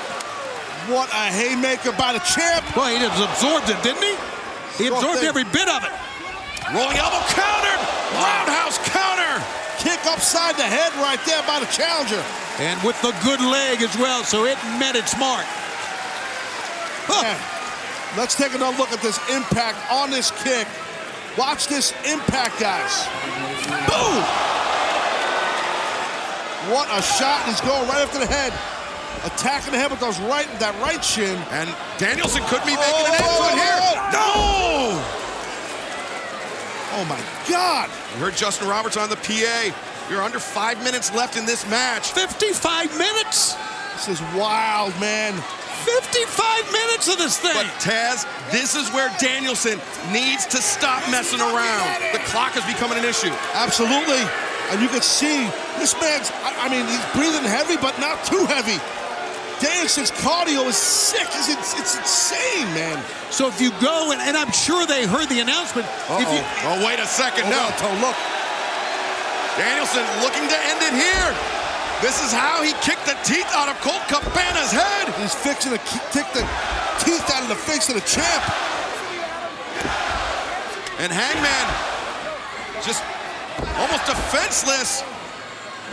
What a haymaker by the champ. Well, he just absorbed it, didn't he? He Sure absorbed thing. every bit of it. Rolling elbow countered. Roundhouse counter. Kick upside the head right there by the challenger. And with the good leg as well, so it met its mark. Man, let's take another look at this impact on this kick. Watch this impact, guys. Boom! What a shot. He's going right after the head. Attacking the head with those right, that right shin. And Danielson could be making an end to it here. Oh! No! Oh my God. You heard Justin Roberts on the PA. You're under five minutes left in this match. 55 minutes? This is wild, man. 55 minutes of this thing. But Taz, this is where Danielson needs to stop messing around. The clock is becoming an issue. Absolutely. And you can see this man's, I, I mean, he's breathing heavy, but not too heavy. Danielson's cardio is sick. It's, it's, it's insane, man. So if you go, and, and I'm sure they heard the announcement. If you, Oh, wait a second. Oh, no. look. Danielson looking to end it here. This is how he kicked the teeth out of Colt Cabana's head. He's fixing to kick the teeth out of the face of the champ. And Hangman just almost defenseless.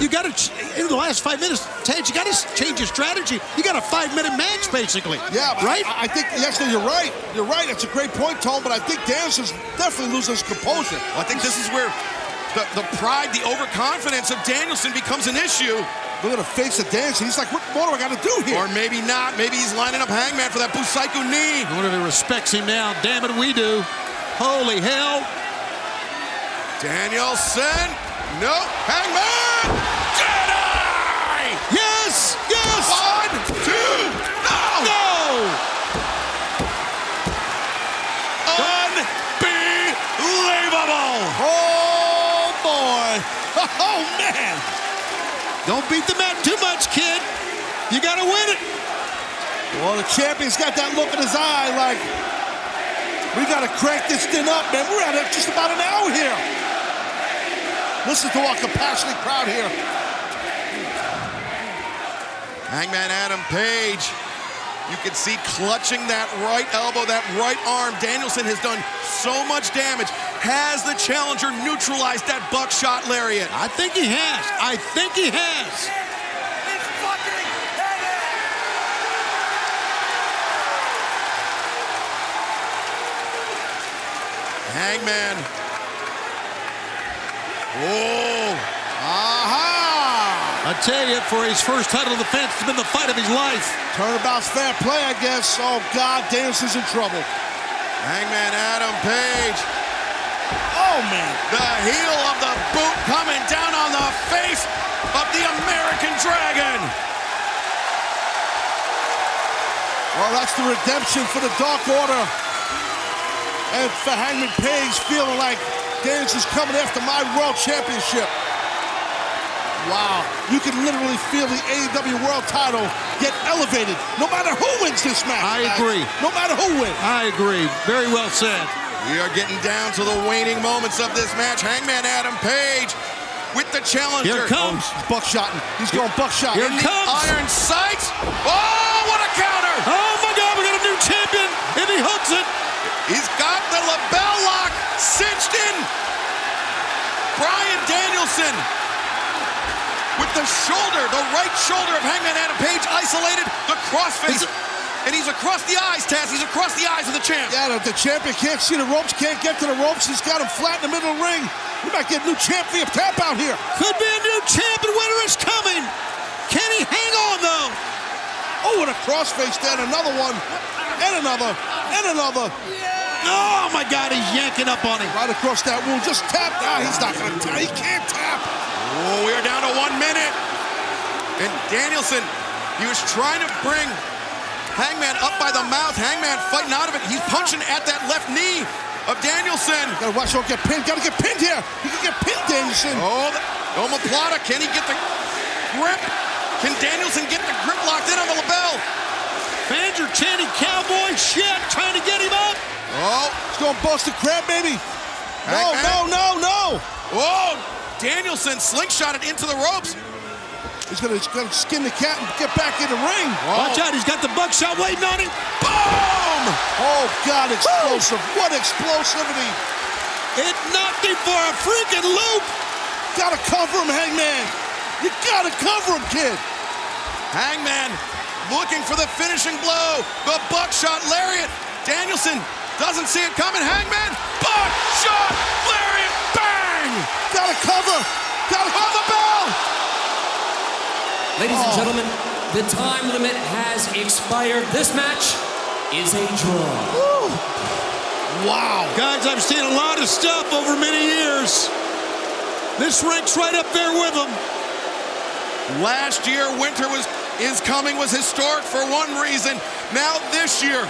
You got to, in the last five minutes, Ted, you got to change your strategy. You got a five minute match, basically. Yeah, right? I, I think, yes, no, you're right. You're right. It's a great point, Tom, but I think Danielson's definitely losing his composure. I think this is where the, the pride, the overconfidence of Danielson becomes an issue. Look at the face of Danielson. He's like, what more do I got to do here? Or maybe not. Maybe he's lining up Hangman for that Busaiku knee. I wonder if he respects him now. Damn it, we do. Holy hell. Danielson. No. Hangman. Deny. Yes! Yes! One, two, no. No! Unbelievable. Oh, boy. [LAUGHS] Oh, man. Don't beat the mat too much, kid. You got to win it. Well, the champion's got that look in his eye like, we got to crank this thing up, man. We're at just about an hour here. Listen to our compassionate crowd here. Hangman Adam Page. You can see clutching that right elbow, that right arm. Danielson has done so much damage. Has the challenger neutralized that buckshot lariat? I think he has. I think he has. Hangman. Oh. Aha! I tell you, for his first title defense, it's been the fight of his life. Turnabout's fair play, I guess. Oh, God, Danielson's in trouble. Hangman Adam Page. Oh, man. The heel of the boot coming down on the face of the American Dragon. Well, that's the redemption for the Dark Order. And for Hangman Page feeling like Danielson's coming after my World Championship. Wow. You can literally feel the AEW World title get elevated no matter who wins this match. I agree. No matter who wins. I agree. Very well said. We are getting down to the waning moments of this match. Hangman Adam Page with the challenger. Here comes. Oh, he's buckshotting. He's going buckshot. Here In it the comes. iron sights. Oh, what a counter! Oh my God, we got a new champion. If he hooks it, He's got the LeBell Lock cinched in. Bryan Danielson with the shoulder, the right shoulder of Hangman Adam Page isolated, the crossface. And he's across the eyes, Taz. He's across the eyes of the champ. Yeah, the, the champion can't see the ropes, can't get to the ropes. He's got him flat in the middle of the ring. We might get a new champ via tap out here. Could be a new champ, and winner is coming. Can he hang on though? Oh, and a crossface then, another one, and another, and another. Oh my God, he's yanking up on him. Right across that wound. Just tap. Ah, he's not gonna tap. He can't tap. Oh, we are down to one minute. And Danielson, he was trying to bring Hangman up by the mouth. Hangman fighting out of it. He's punching at that left knee of Danielson. Gotta watch out, get pinned. Gotta get pinned here. He can get pinned, Danielson. Oh, the, Omoplata, can he get the grip? Can Danielson get the grip locked in on the LeBell? Fans are chanting cowboy shit, trying to get him up. Oh, he's gonna bust Boston Crab, baby. No, Hangman. no, no, no. Whoa, Danielson slingshotted into the ropes. He's gonna, gonna skin the cat and get back in the ring. Watch out, he's got the buckshot waiting on him. Boom! Oh, God, explosive. What explosivity. It knocked him for a freaking loop. Gotta cover him, Hangman. You gotta cover him, kid. Hangman looking for the finishing blow. The buckshot lariat. Danielson doesn't see it coming. Hangman, buckshot lariat, bang! Gotta cover. Gotta On the bell. Ladies and oh. gentlemen, the time limit has expired. This match is a draw. Wow. Guys, I've seen a lot of stuff over many years. This ranks right up there with them. Last year, Winter was is coming was historic for one reason. Now this year,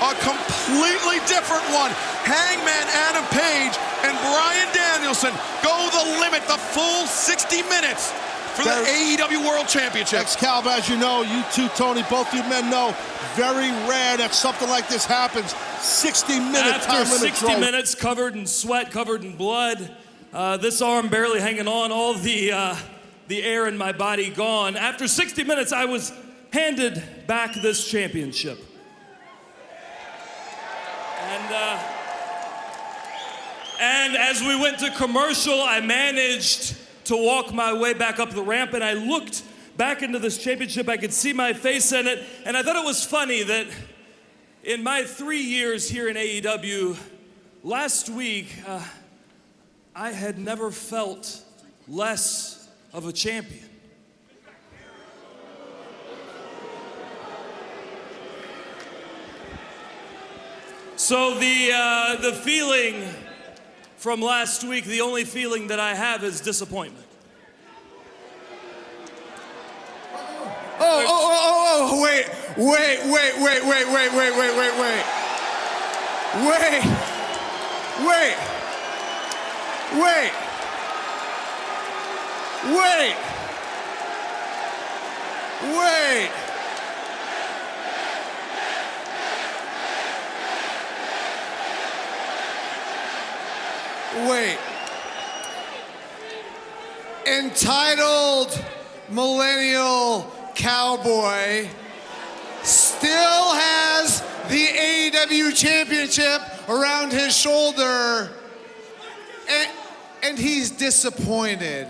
a completely different one. Hangman Adam Page and Bryan Danielson go the limit, the full 60 minutes for the AEW World Championship. Excalibur, as you know, you two, Tony, both you men know, very rare that something like this happens. 60 minute After time 60 draw. minutes covered in sweat, covered in blood, uh, this arm barely hanging on, all the, uh, the air in my body gone. After 60 minutes, I was handed back this championship. And, uh, and as we went to commercial, I managed to walk my way back up the ramp and I looked back into this championship. I could see my face in it. And I thought it was funny that in my three years here in AEW, last week, uh, I had never felt less of a champion. So the uh, the feeling from last week, the only feeling that I have is disappointment. Oh, oh, oh, oh, oh, wait, wait, wait, wait, wait, wait, wait, wait, wait, wait. Wait, wait, wait, wait, wait. Wait. Entitled millennial cowboy still has the AEW championship around his shoulder and, and he's disappointed.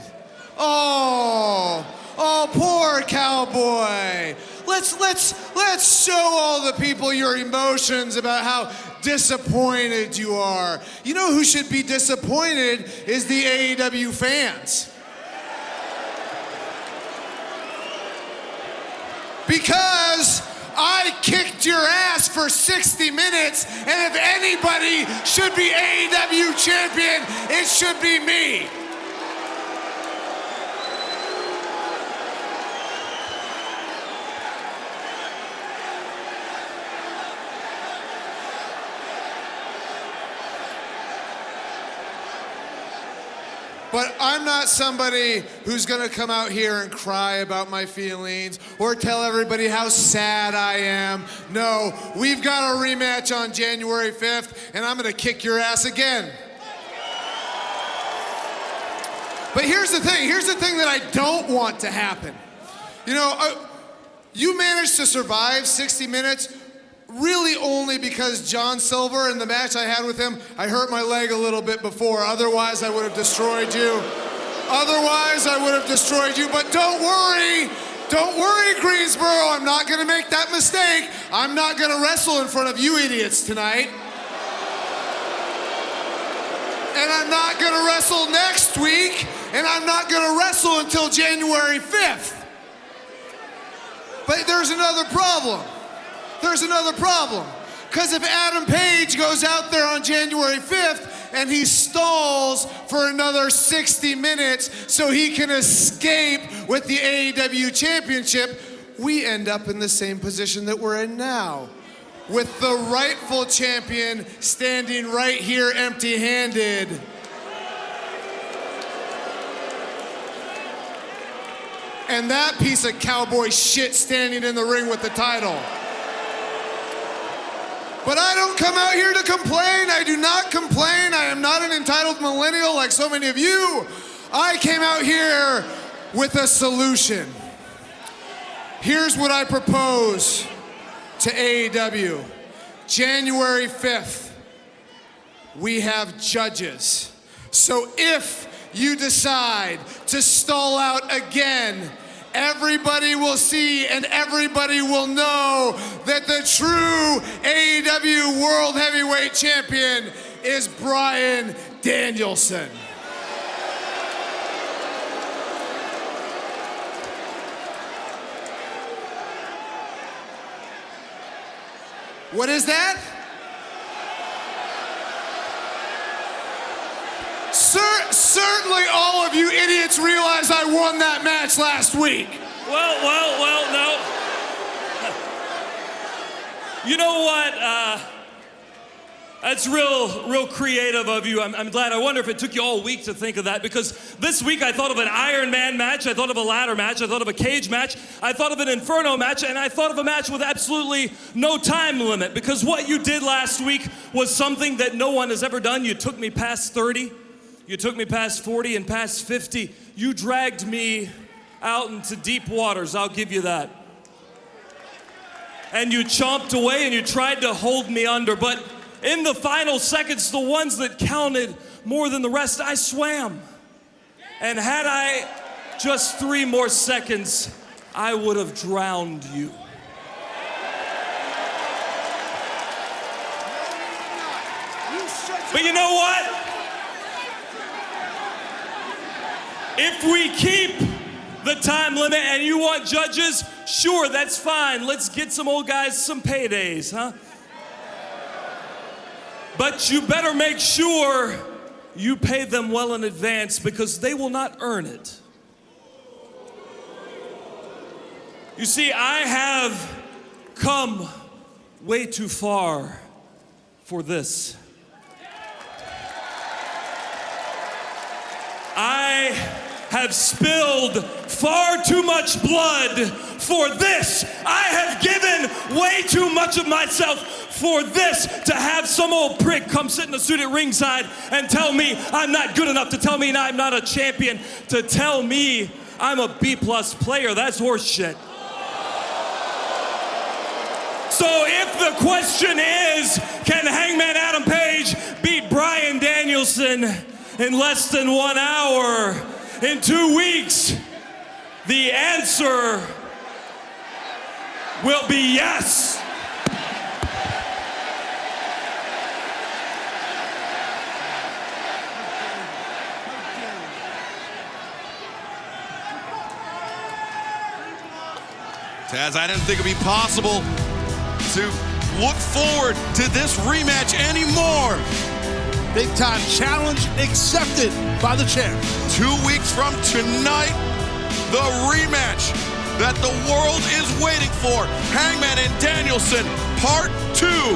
Oh, oh poor cowboy. Let's let's let's show all the people your emotions about how disappointed you are. You know who should be disappointed is the AEW fans. Because I kicked your ass for 60 minutes, and if anybody should be AEW champion, it should be me. But I'm not somebody who's gonna come out here and cry about my feelings or tell everybody how sad I am. No, we've got a rematch on January 5th, and I'm gonna kick your ass again. But here's the thing here's the thing that I don't want to happen. You know, uh, you managed to survive 60 minutes really only because John Silver in the match I had with him, I hurt my leg a little bit before. Otherwise, I would have destroyed you. Otherwise, I would have destroyed you. But don't worry. Don't worry, Greensboro. I'm not going to make that mistake. I'm not going to wrestle in front of you idiots tonight. and I'm not going to wrestle next week, and I'm not going to wrestle until January 5th. But there's another problem. There's another problem. Because if Adam Page goes out there on January 5th and he stalls for another 60 minutes so he can escape with the AEW championship, we end up in the same position that we're in now. With the rightful champion standing right here empty handed. And that piece of cowboy shit standing in the ring with the title. But I don't come out here to complain. I do not complain. I am not an entitled millennial like so many of you. I came out here with a solution. Here's what I propose to AEW January 5th, we have judges. So if you decide to stall out again, everybody will see and everybody will know that the true AEW World Heavyweight Champion is Bryan Danielson. What is that? Cer- certainly, all of you idiots realize I won that match last week. Well, well, well, no. You know what? Uh, that's real, real creative of you. I'm, I'm glad. I wonder if it took you all week to think of that because this week I thought of an Iron Man match, I thought of a ladder match, I thought of a cage match, I thought of an Inferno match, and I thought of a match with absolutely no time limit because what you did last week was something that no one has ever done. You took me past 30, you took me past 40, and past 50. You dragged me out into deep waters, I'll give you that. And you chomped away and you tried to hold me under, but in the final seconds, the ones that counted more than the rest, I swam. And had I just three more seconds, I would have drowned you. But you know what? If we keep the time limit and you want judges, sure, that's fine. Let's get some old guys some paydays, huh? But you better make sure you pay them well in advance because they will not earn it. You see, I have come way too far for this. I have spilled far too much blood for this. I have given way too much of myself for this to have some old prick come sit in a suit at ringside and tell me I'm not good enough, to tell me I'm not a champion, to tell me I'm a B plus player. That's horseshit. So if the question is, can Hangman Adam Page beat Bryan Danielson in less than one hour, in two weeks? The answer will be yes. Taz, I didn't think it'd be possible to look forward to this rematch anymore. Big time challenge accepted by the champ. Two weeks from tonight, the rematch that the world is waiting for. Hangman and Danielson, part two.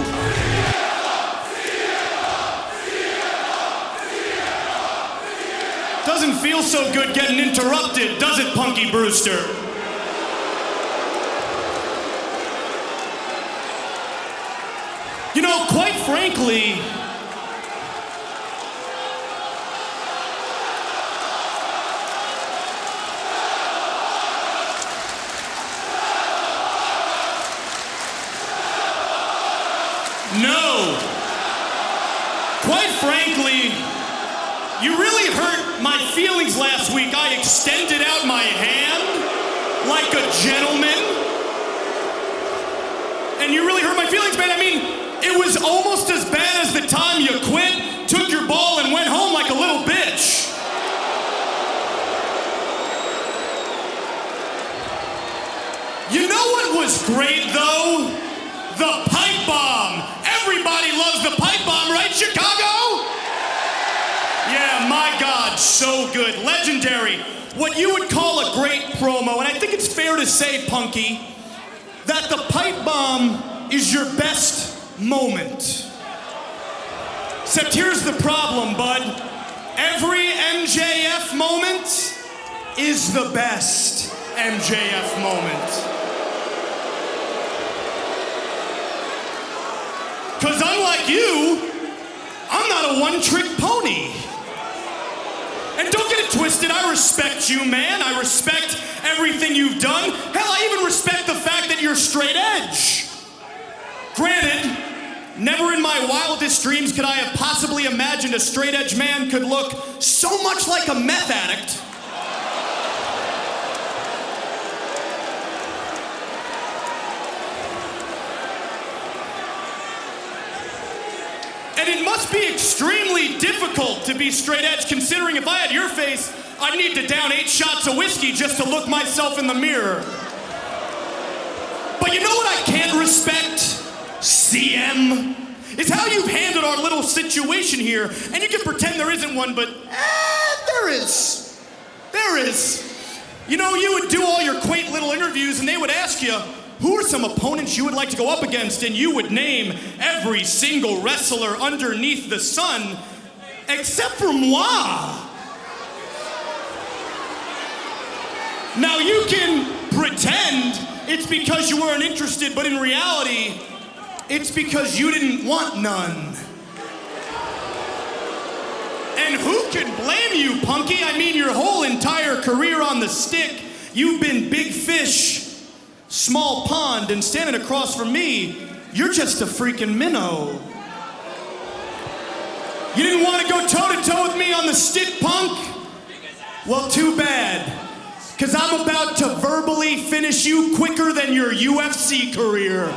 Doesn't feel so good getting interrupted, does it, Punky Brewster? You know, quite frankly, You really hurt my feelings last week. I extended out my hand like a gentleman. And you really hurt my feelings, man. I mean, it was almost as bad as the time you quit, took your ball, and went home like a little bitch. You know what was great, though? The pipe bomb. Everybody loves the pipe bomb. So good. Legendary. What you would call a great promo, and I think it's fair to say, Punky, that the pipe bomb is your best moment. Except here's the problem, bud. Every MJF moment is the best MJF moment. Because unlike you, I'm not a one trick pony. And don't get it twisted, I respect you, man. I respect everything you've done. Hell, I even respect the fact that you're straight edge. Granted, never in my wildest dreams could I have possibly imagined a straight edge man could look so much like a meth addict. And it must be extremely difficult to be straight edge, considering if I had your face, I'd need to down eight shots of whiskey just to look myself in the mirror. But you know what I can't respect? CM. Is how you've handled our little situation here. And you can pretend there isn't one, but eh, there is. There is. You know, you would do all your quaint little interviews and they would ask you, who are some opponents you would like to go up against? And you would name every single wrestler underneath the sun, except for moi. Now you can pretend it's because you weren't interested, but in reality, it's because you didn't want none. And who can blame you, Punky? I mean, your whole entire career on the stick, you've been big fish, small pond, and standing across from me, you're just a freaking minnow. You didn't want to go toe to toe with me on the stick, punk? Well, too bad. Because I'm about to verbally finish you quicker than your UFC career.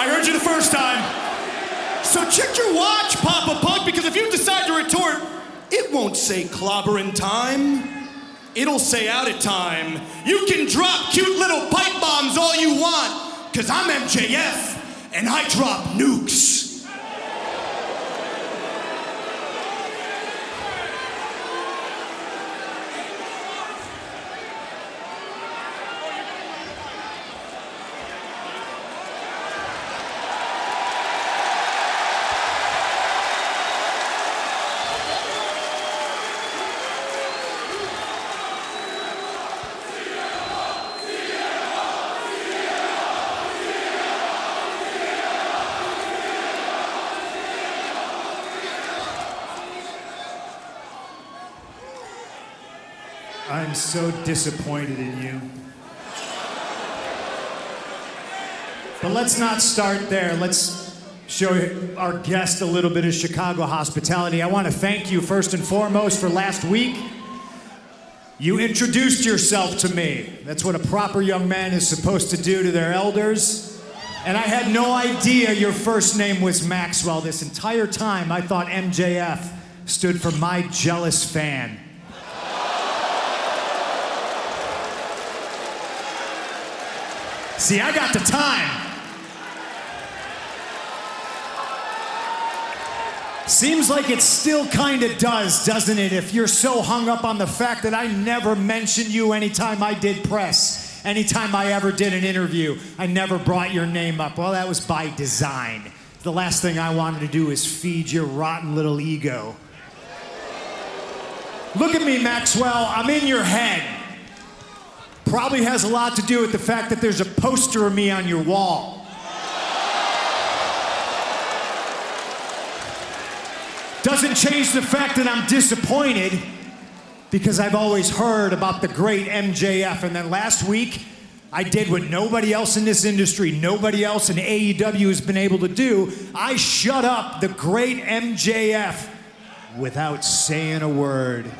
I heard you the first time. Watch, Papa Punk, because if you decide to retort, it won't say clobbering time. It'll say out of time. You can drop cute little pipe bombs all you want, because I'm MJF and I drop nukes. I'm so disappointed in you. But let's not start there. Let's show our guest a little bit of Chicago hospitality. I want to thank you first and foremost for last week. You introduced yourself to me. That's what a proper young man is supposed to do to their elders. And I had no idea your first name was Maxwell. This entire time, I thought MJF stood for my jealous fan. See, I got the time. Seems like it still kind of does, doesn't it? If you're so hung up on the fact that I never mentioned you anytime I did press, anytime I ever did an interview, I never brought your name up. Well, that was by design. The last thing I wanted to do is feed your rotten little ego. Look at me, Maxwell. I'm in your head. Probably has a lot to do with the fact that there's a poster of me on your wall. Doesn't change the fact that I'm disappointed because I've always heard about the great MJF. And then last week, I did what nobody else in this industry, nobody else in AEW has been able to do. I shut up the great MJF without saying a word.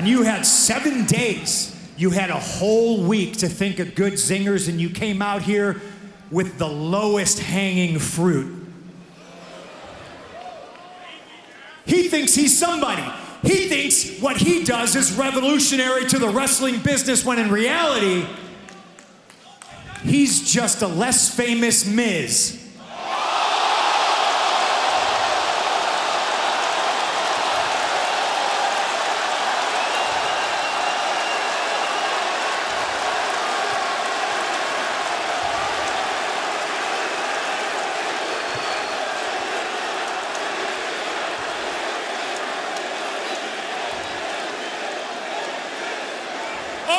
And you had seven days. You had a whole week to think of good zingers, and you came out here with the lowest hanging fruit. He thinks he's somebody. He thinks what he does is revolutionary to the wrestling business when in reality, he's just a less famous Miz.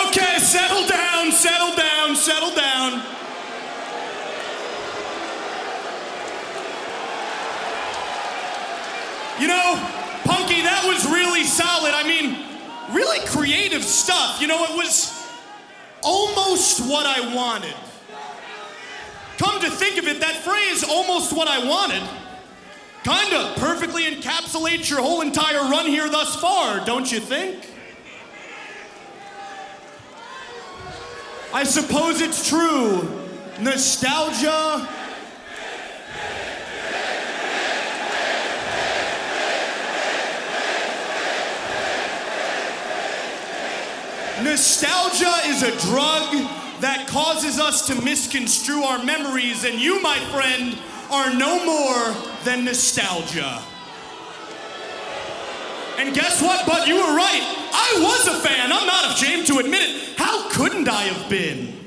Okay, settle down, settle down, settle down. You know, Punky, that was really solid. I mean, really creative stuff. You know, it was almost what I wanted. Come to think of it, that phrase, almost what I wanted, kind of perfectly encapsulates your whole entire run here thus far, don't you think? I suppose it's true. Nostalgia. Nostalgia is a drug that causes us to misconstrue our memories, and you, my friend, are no more than nostalgia. And guess what, Bud? You were right. I was a fan. I'm not ashamed to admit it. How couldn't I have been?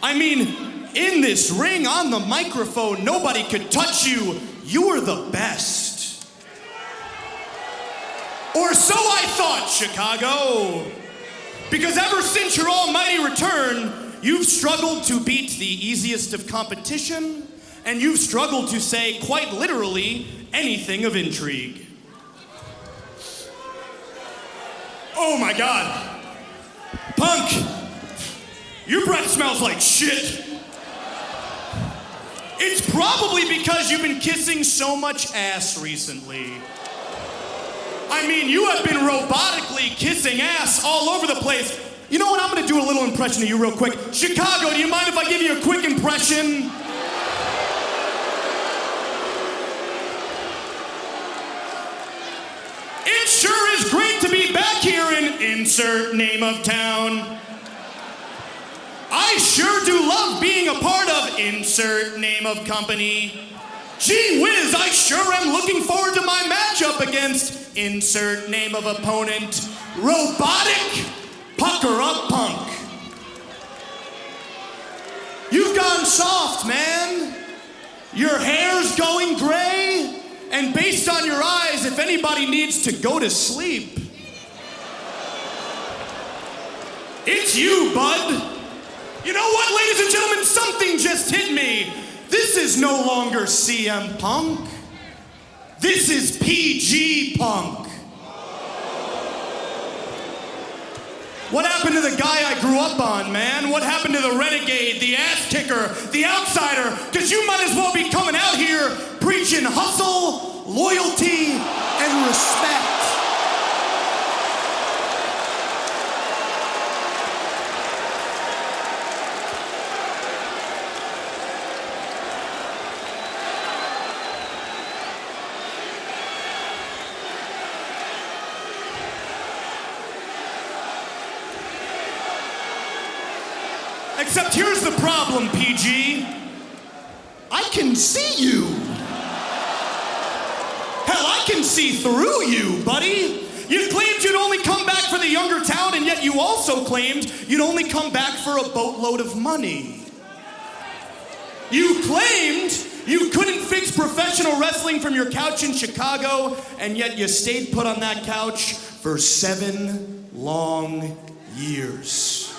I mean, in this ring, on the microphone, nobody could touch you. You were the best. Or so I thought, Chicago. Because ever since your almighty return, you've struggled to beat the easiest of competition, and you've struggled to say, quite literally, anything of intrigue. Oh my god. Punk, your breath smells like shit. It's probably because you've been kissing so much ass recently. I mean, you have been robotically kissing ass all over the place. You know what? I'm gonna do a little impression of you real quick. Chicago, do you mind if I give you a quick impression? It sure is great to be back here in insert name of town. I sure do love being a part of insert name of company. Gee whiz, I sure am looking forward to my matchup against insert name of opponent, Robotic Pucker Up Punk. You've gone soft, man. Your hair's going gray, and based on your eyes, if anybody needs to go to sleep, it's you, bud. You know what, ladies and gentlemen? Something just hit me. This is no longer CM Punk. This is PG Punk. What happened to the guy I grew up on, man? What happened to the renegade, the ass kicker, the outsider? Because you might as well be coming out here preaching hustle, loyalty, and respect. Except here's the problem, PG. I can see you. Hell, I can see through you, buddy. You claimed you'd only come back for the younger talent, and yet you also claimed you'd only come back for a boatload of money. You claimed you couldn't fix professional wrestling from your couch in Chicago, and yet you stayed put on that couch for seven long years.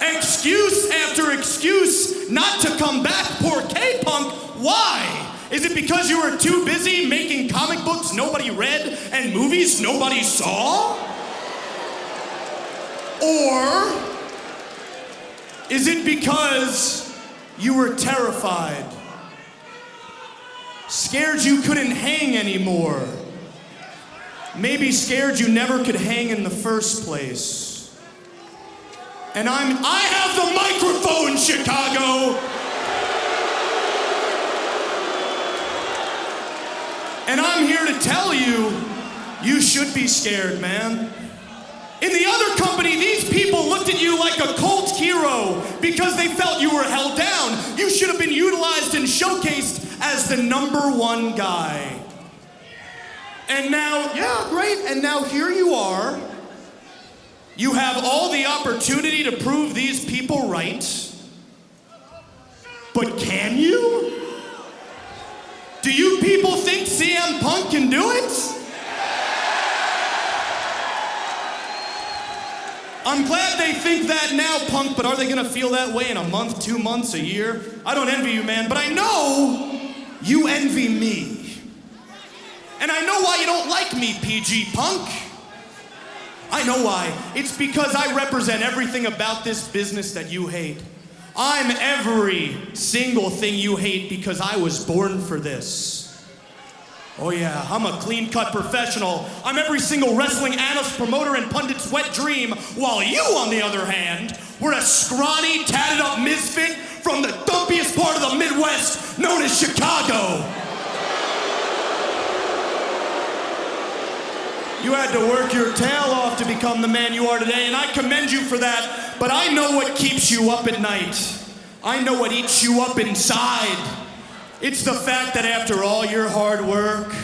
Excuse after excuse not to come back, poor K Punk. Why? Is it because you were too busy making comic books nobody read and movies nobody saw? Or is it because you were terrified? Scared you couldn't hang anymore? Maybe scared you never could hang in the first place. And I'm I have the microphone, Chicago. And I'm here to tell you, you should be scared, man. In the other company, these people looked at you like a cult hero because they felt you were held down. You should have been utilized and showcased as the number one guy. And now, yeah, great. And now here you are. You have all the opportunity to prove these people right. But can you? Do you people think CM Punk can do it? I'm glad they think that now, Punk, but are they gonna feel that way in a month, two months, a year? I don't envy you, man, but I know you envy me. And I know why you don't like me, PG Punk. I know why. It's because I represent everything about this business that you hate. I'm every single thing you hate because I was born for this. Oh, yeah, I'm a clean cut professional. I'm every single wrestling analyst, promoter, and pundit's wet dream, while you, on the other hand, were a scrawny, tatted up misfit from the dumpiest part of the Midwest known as Chicago. You had to work your tail off to become the man you are today, and I commend you for that. But I know what keeps you up at night. I know what eats you up inside. It's the fact that after all your hard work,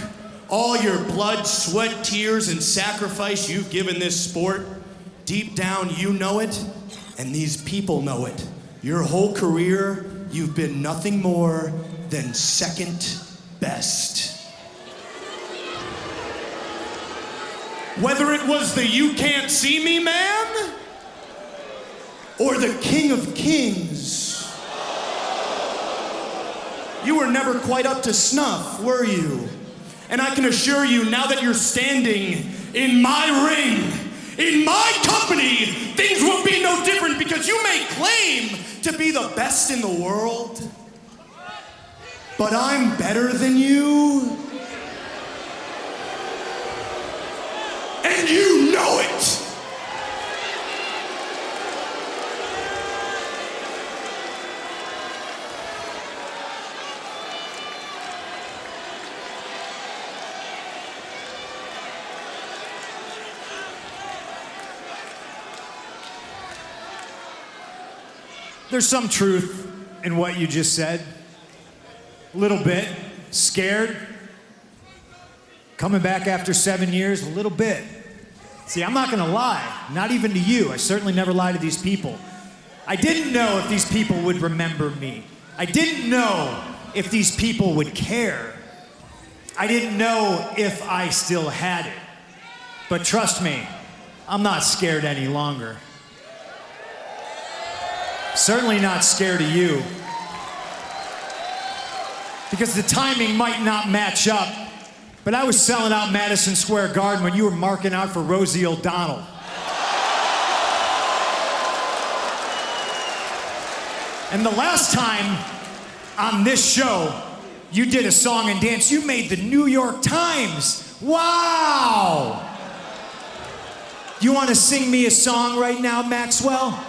all your blood, sweat, tears, and sacrifice you've given this sport, deep down you know it, and these people know it. Your whole career, you've been nothing more than second best. Whether it was the You Can't See Me man or the King of Kings, you were never quite up to snuff, were you? And I can assure you, now that you're standing in my ring, in my company, things will be no different because you may claim to be the best in the world. But I'm better than you. And you know it. There's some truth in what you just said. A little bit. Scared. Coming back after seven years, a little bit. See, I'm not gonna lie, not even to you. I certainly never lie to these people. I didn't know if these people would remember me. I didn't know if these people would care. I didn't know if I still had it. But trust me, I'm not scared any longer. Certainly not scared of you. Because the timing might not match up. But I was selling out Madison Square Garden when you were marking out for Rosie O'Donnell. And the last time on this show, you did a song and dance, you made the New York Times. Wow! You want to sing me a song right now, Maxwell?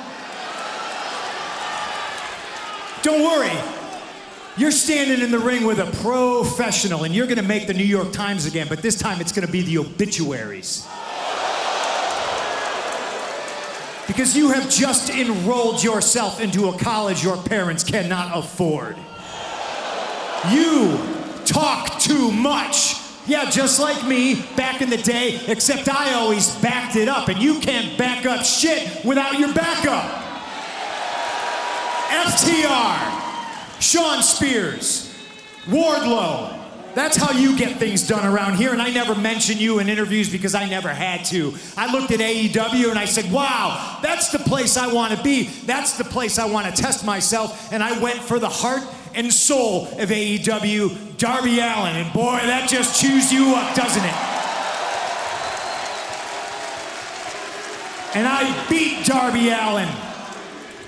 Don't worry. You're standing in the ring with a professional and you're going to make the New York Times again, but this time it's going to be the obituaries. Because you have just enrolled yourself into a college your parents cannot afford. You talk too much. Yeah, just like me back in the day, except I always backed it up, and you can't back up shit without your backup. FTR, Shawn Spears, Wardlow. That's how you get things done around here, and I never mention you in interviews because I never had to. I looked at AEW and I said, wow, that's the place I want to be. That's the place I want to test myself, and I went for the heart and soul of AEW, Darby Allin, and boy, that just chews you up, doesn't it? And I beat Darby Allin,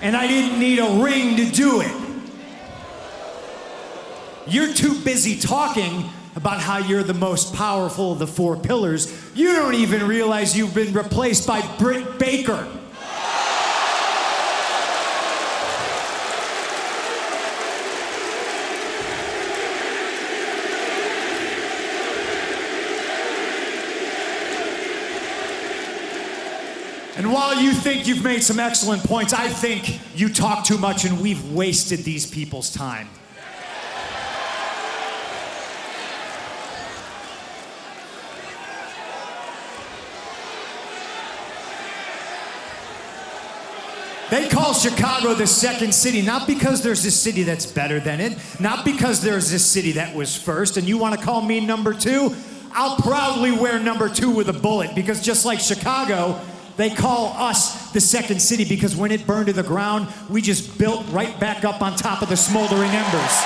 and I didn't need a ring to do it. You're too busy talking about how you're the most powerful of the four pillars, you don't even realize you've been replaced by Britt Baker. And while you think you've made some excellent points, I think you talk too much and we've wasted these people's time. They call Chicago the second city, not because there's a city that's better than it, not because there's a city that was first, and you want to call me number two? I'll proudly wear number two with a bullet because just like Chicago, they call us the second city because when it burned to the ground, we just built right back up on top of the smoldering embers.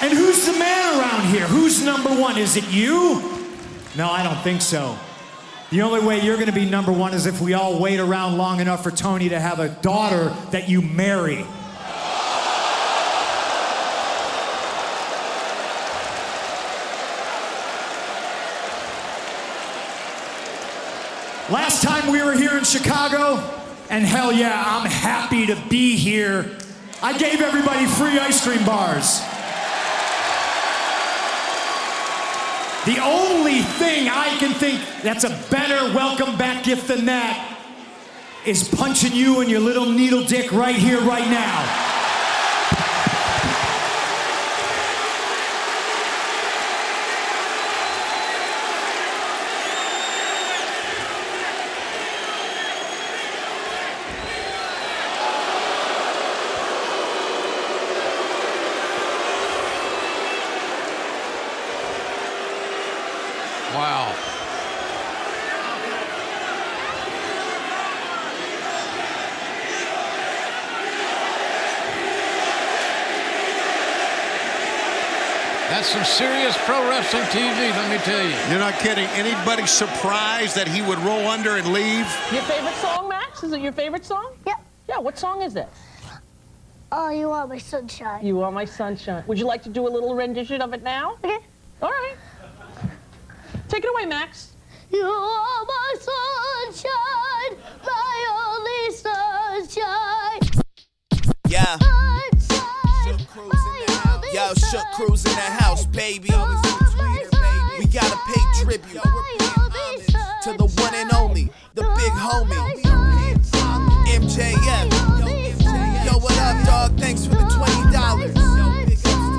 And who's the man around here? Who's number one? Is it you? No, I don't think so. The only way you're going to be number one is if we all wait around long enough for Tony to have a daughter that you marry. Last time we were here in Chicago, and hell yeah, I'm happy to be here. I gave everybody free ice cream bars. The only thing I can think that's a better welcome back gift than that is punching you in your little needle dick right here, right now. Wow. That's some serious pro wrestling TV, let me tell you. You're not kidding. Anybody surprised that he would roll under and leave? Your favorite song, Max? Is it your favorite song? Yep. Yeah, what song is it? Oh, you are my sunshine. You Are My Sunshine. Would you like to do a little rendition of it now? Okay. All right. Take it away, Max. You are my sunshine, my only sunshine. Yeah. Yo, Shook Cruz in the house, baby. We gotta pay tribute to the one and only, the big homie, MJF. Yo, what up, dog? Thanks for the $20.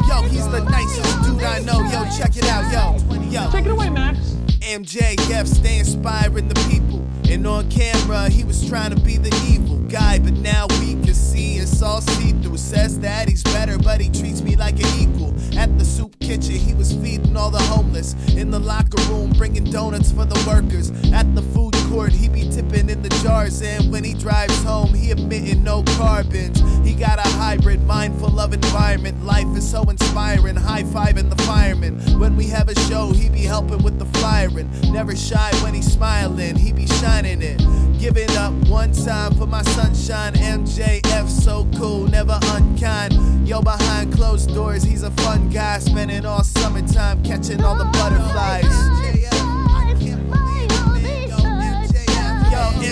Yo, he's the nicest dude I know. Yo, check it out, yo. Yo. Take it away, Max. MJF stay inspiring the people. And on camera, he was trying to be the evil guy, but now we can see it's all see through. Says that he's better, but he treats me like an equal. At the soup kitchen, he was feeding all the homeless. In the locker room, bringing donuts for the workers. At the food court, he be tipping in the jars. And when he drives home, he emitting no carbons. He got a hybrid, mindful of environment. Life is so inspiring, high fiving the firemen. When we have a show, he be helping with the flyering. Never shy when he's smiling, he be shining it. Give it up one time for my sunshine. MJF, so cool, never unkind. Yo, behind closed doors, he's a fun guy. Spending all summertime catching all the butterflies.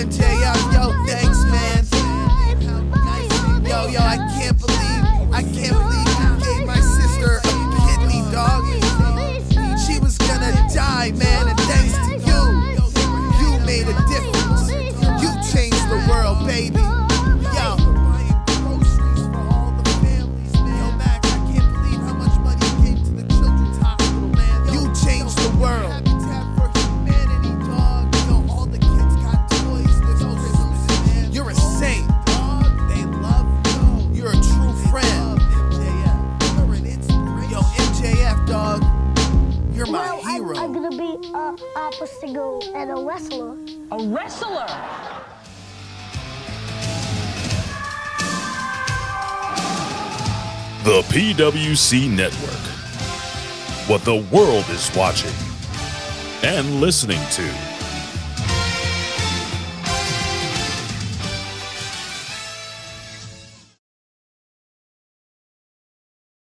Yo, MJF, yo, thanks, man. Yo, yo, I can't believe, I can't believe you gave my sister a kidney, dog. She was gonna die, man, be a opera singer and a wrestler. A wrestler? The PWC Network. What the world is watching and listening to.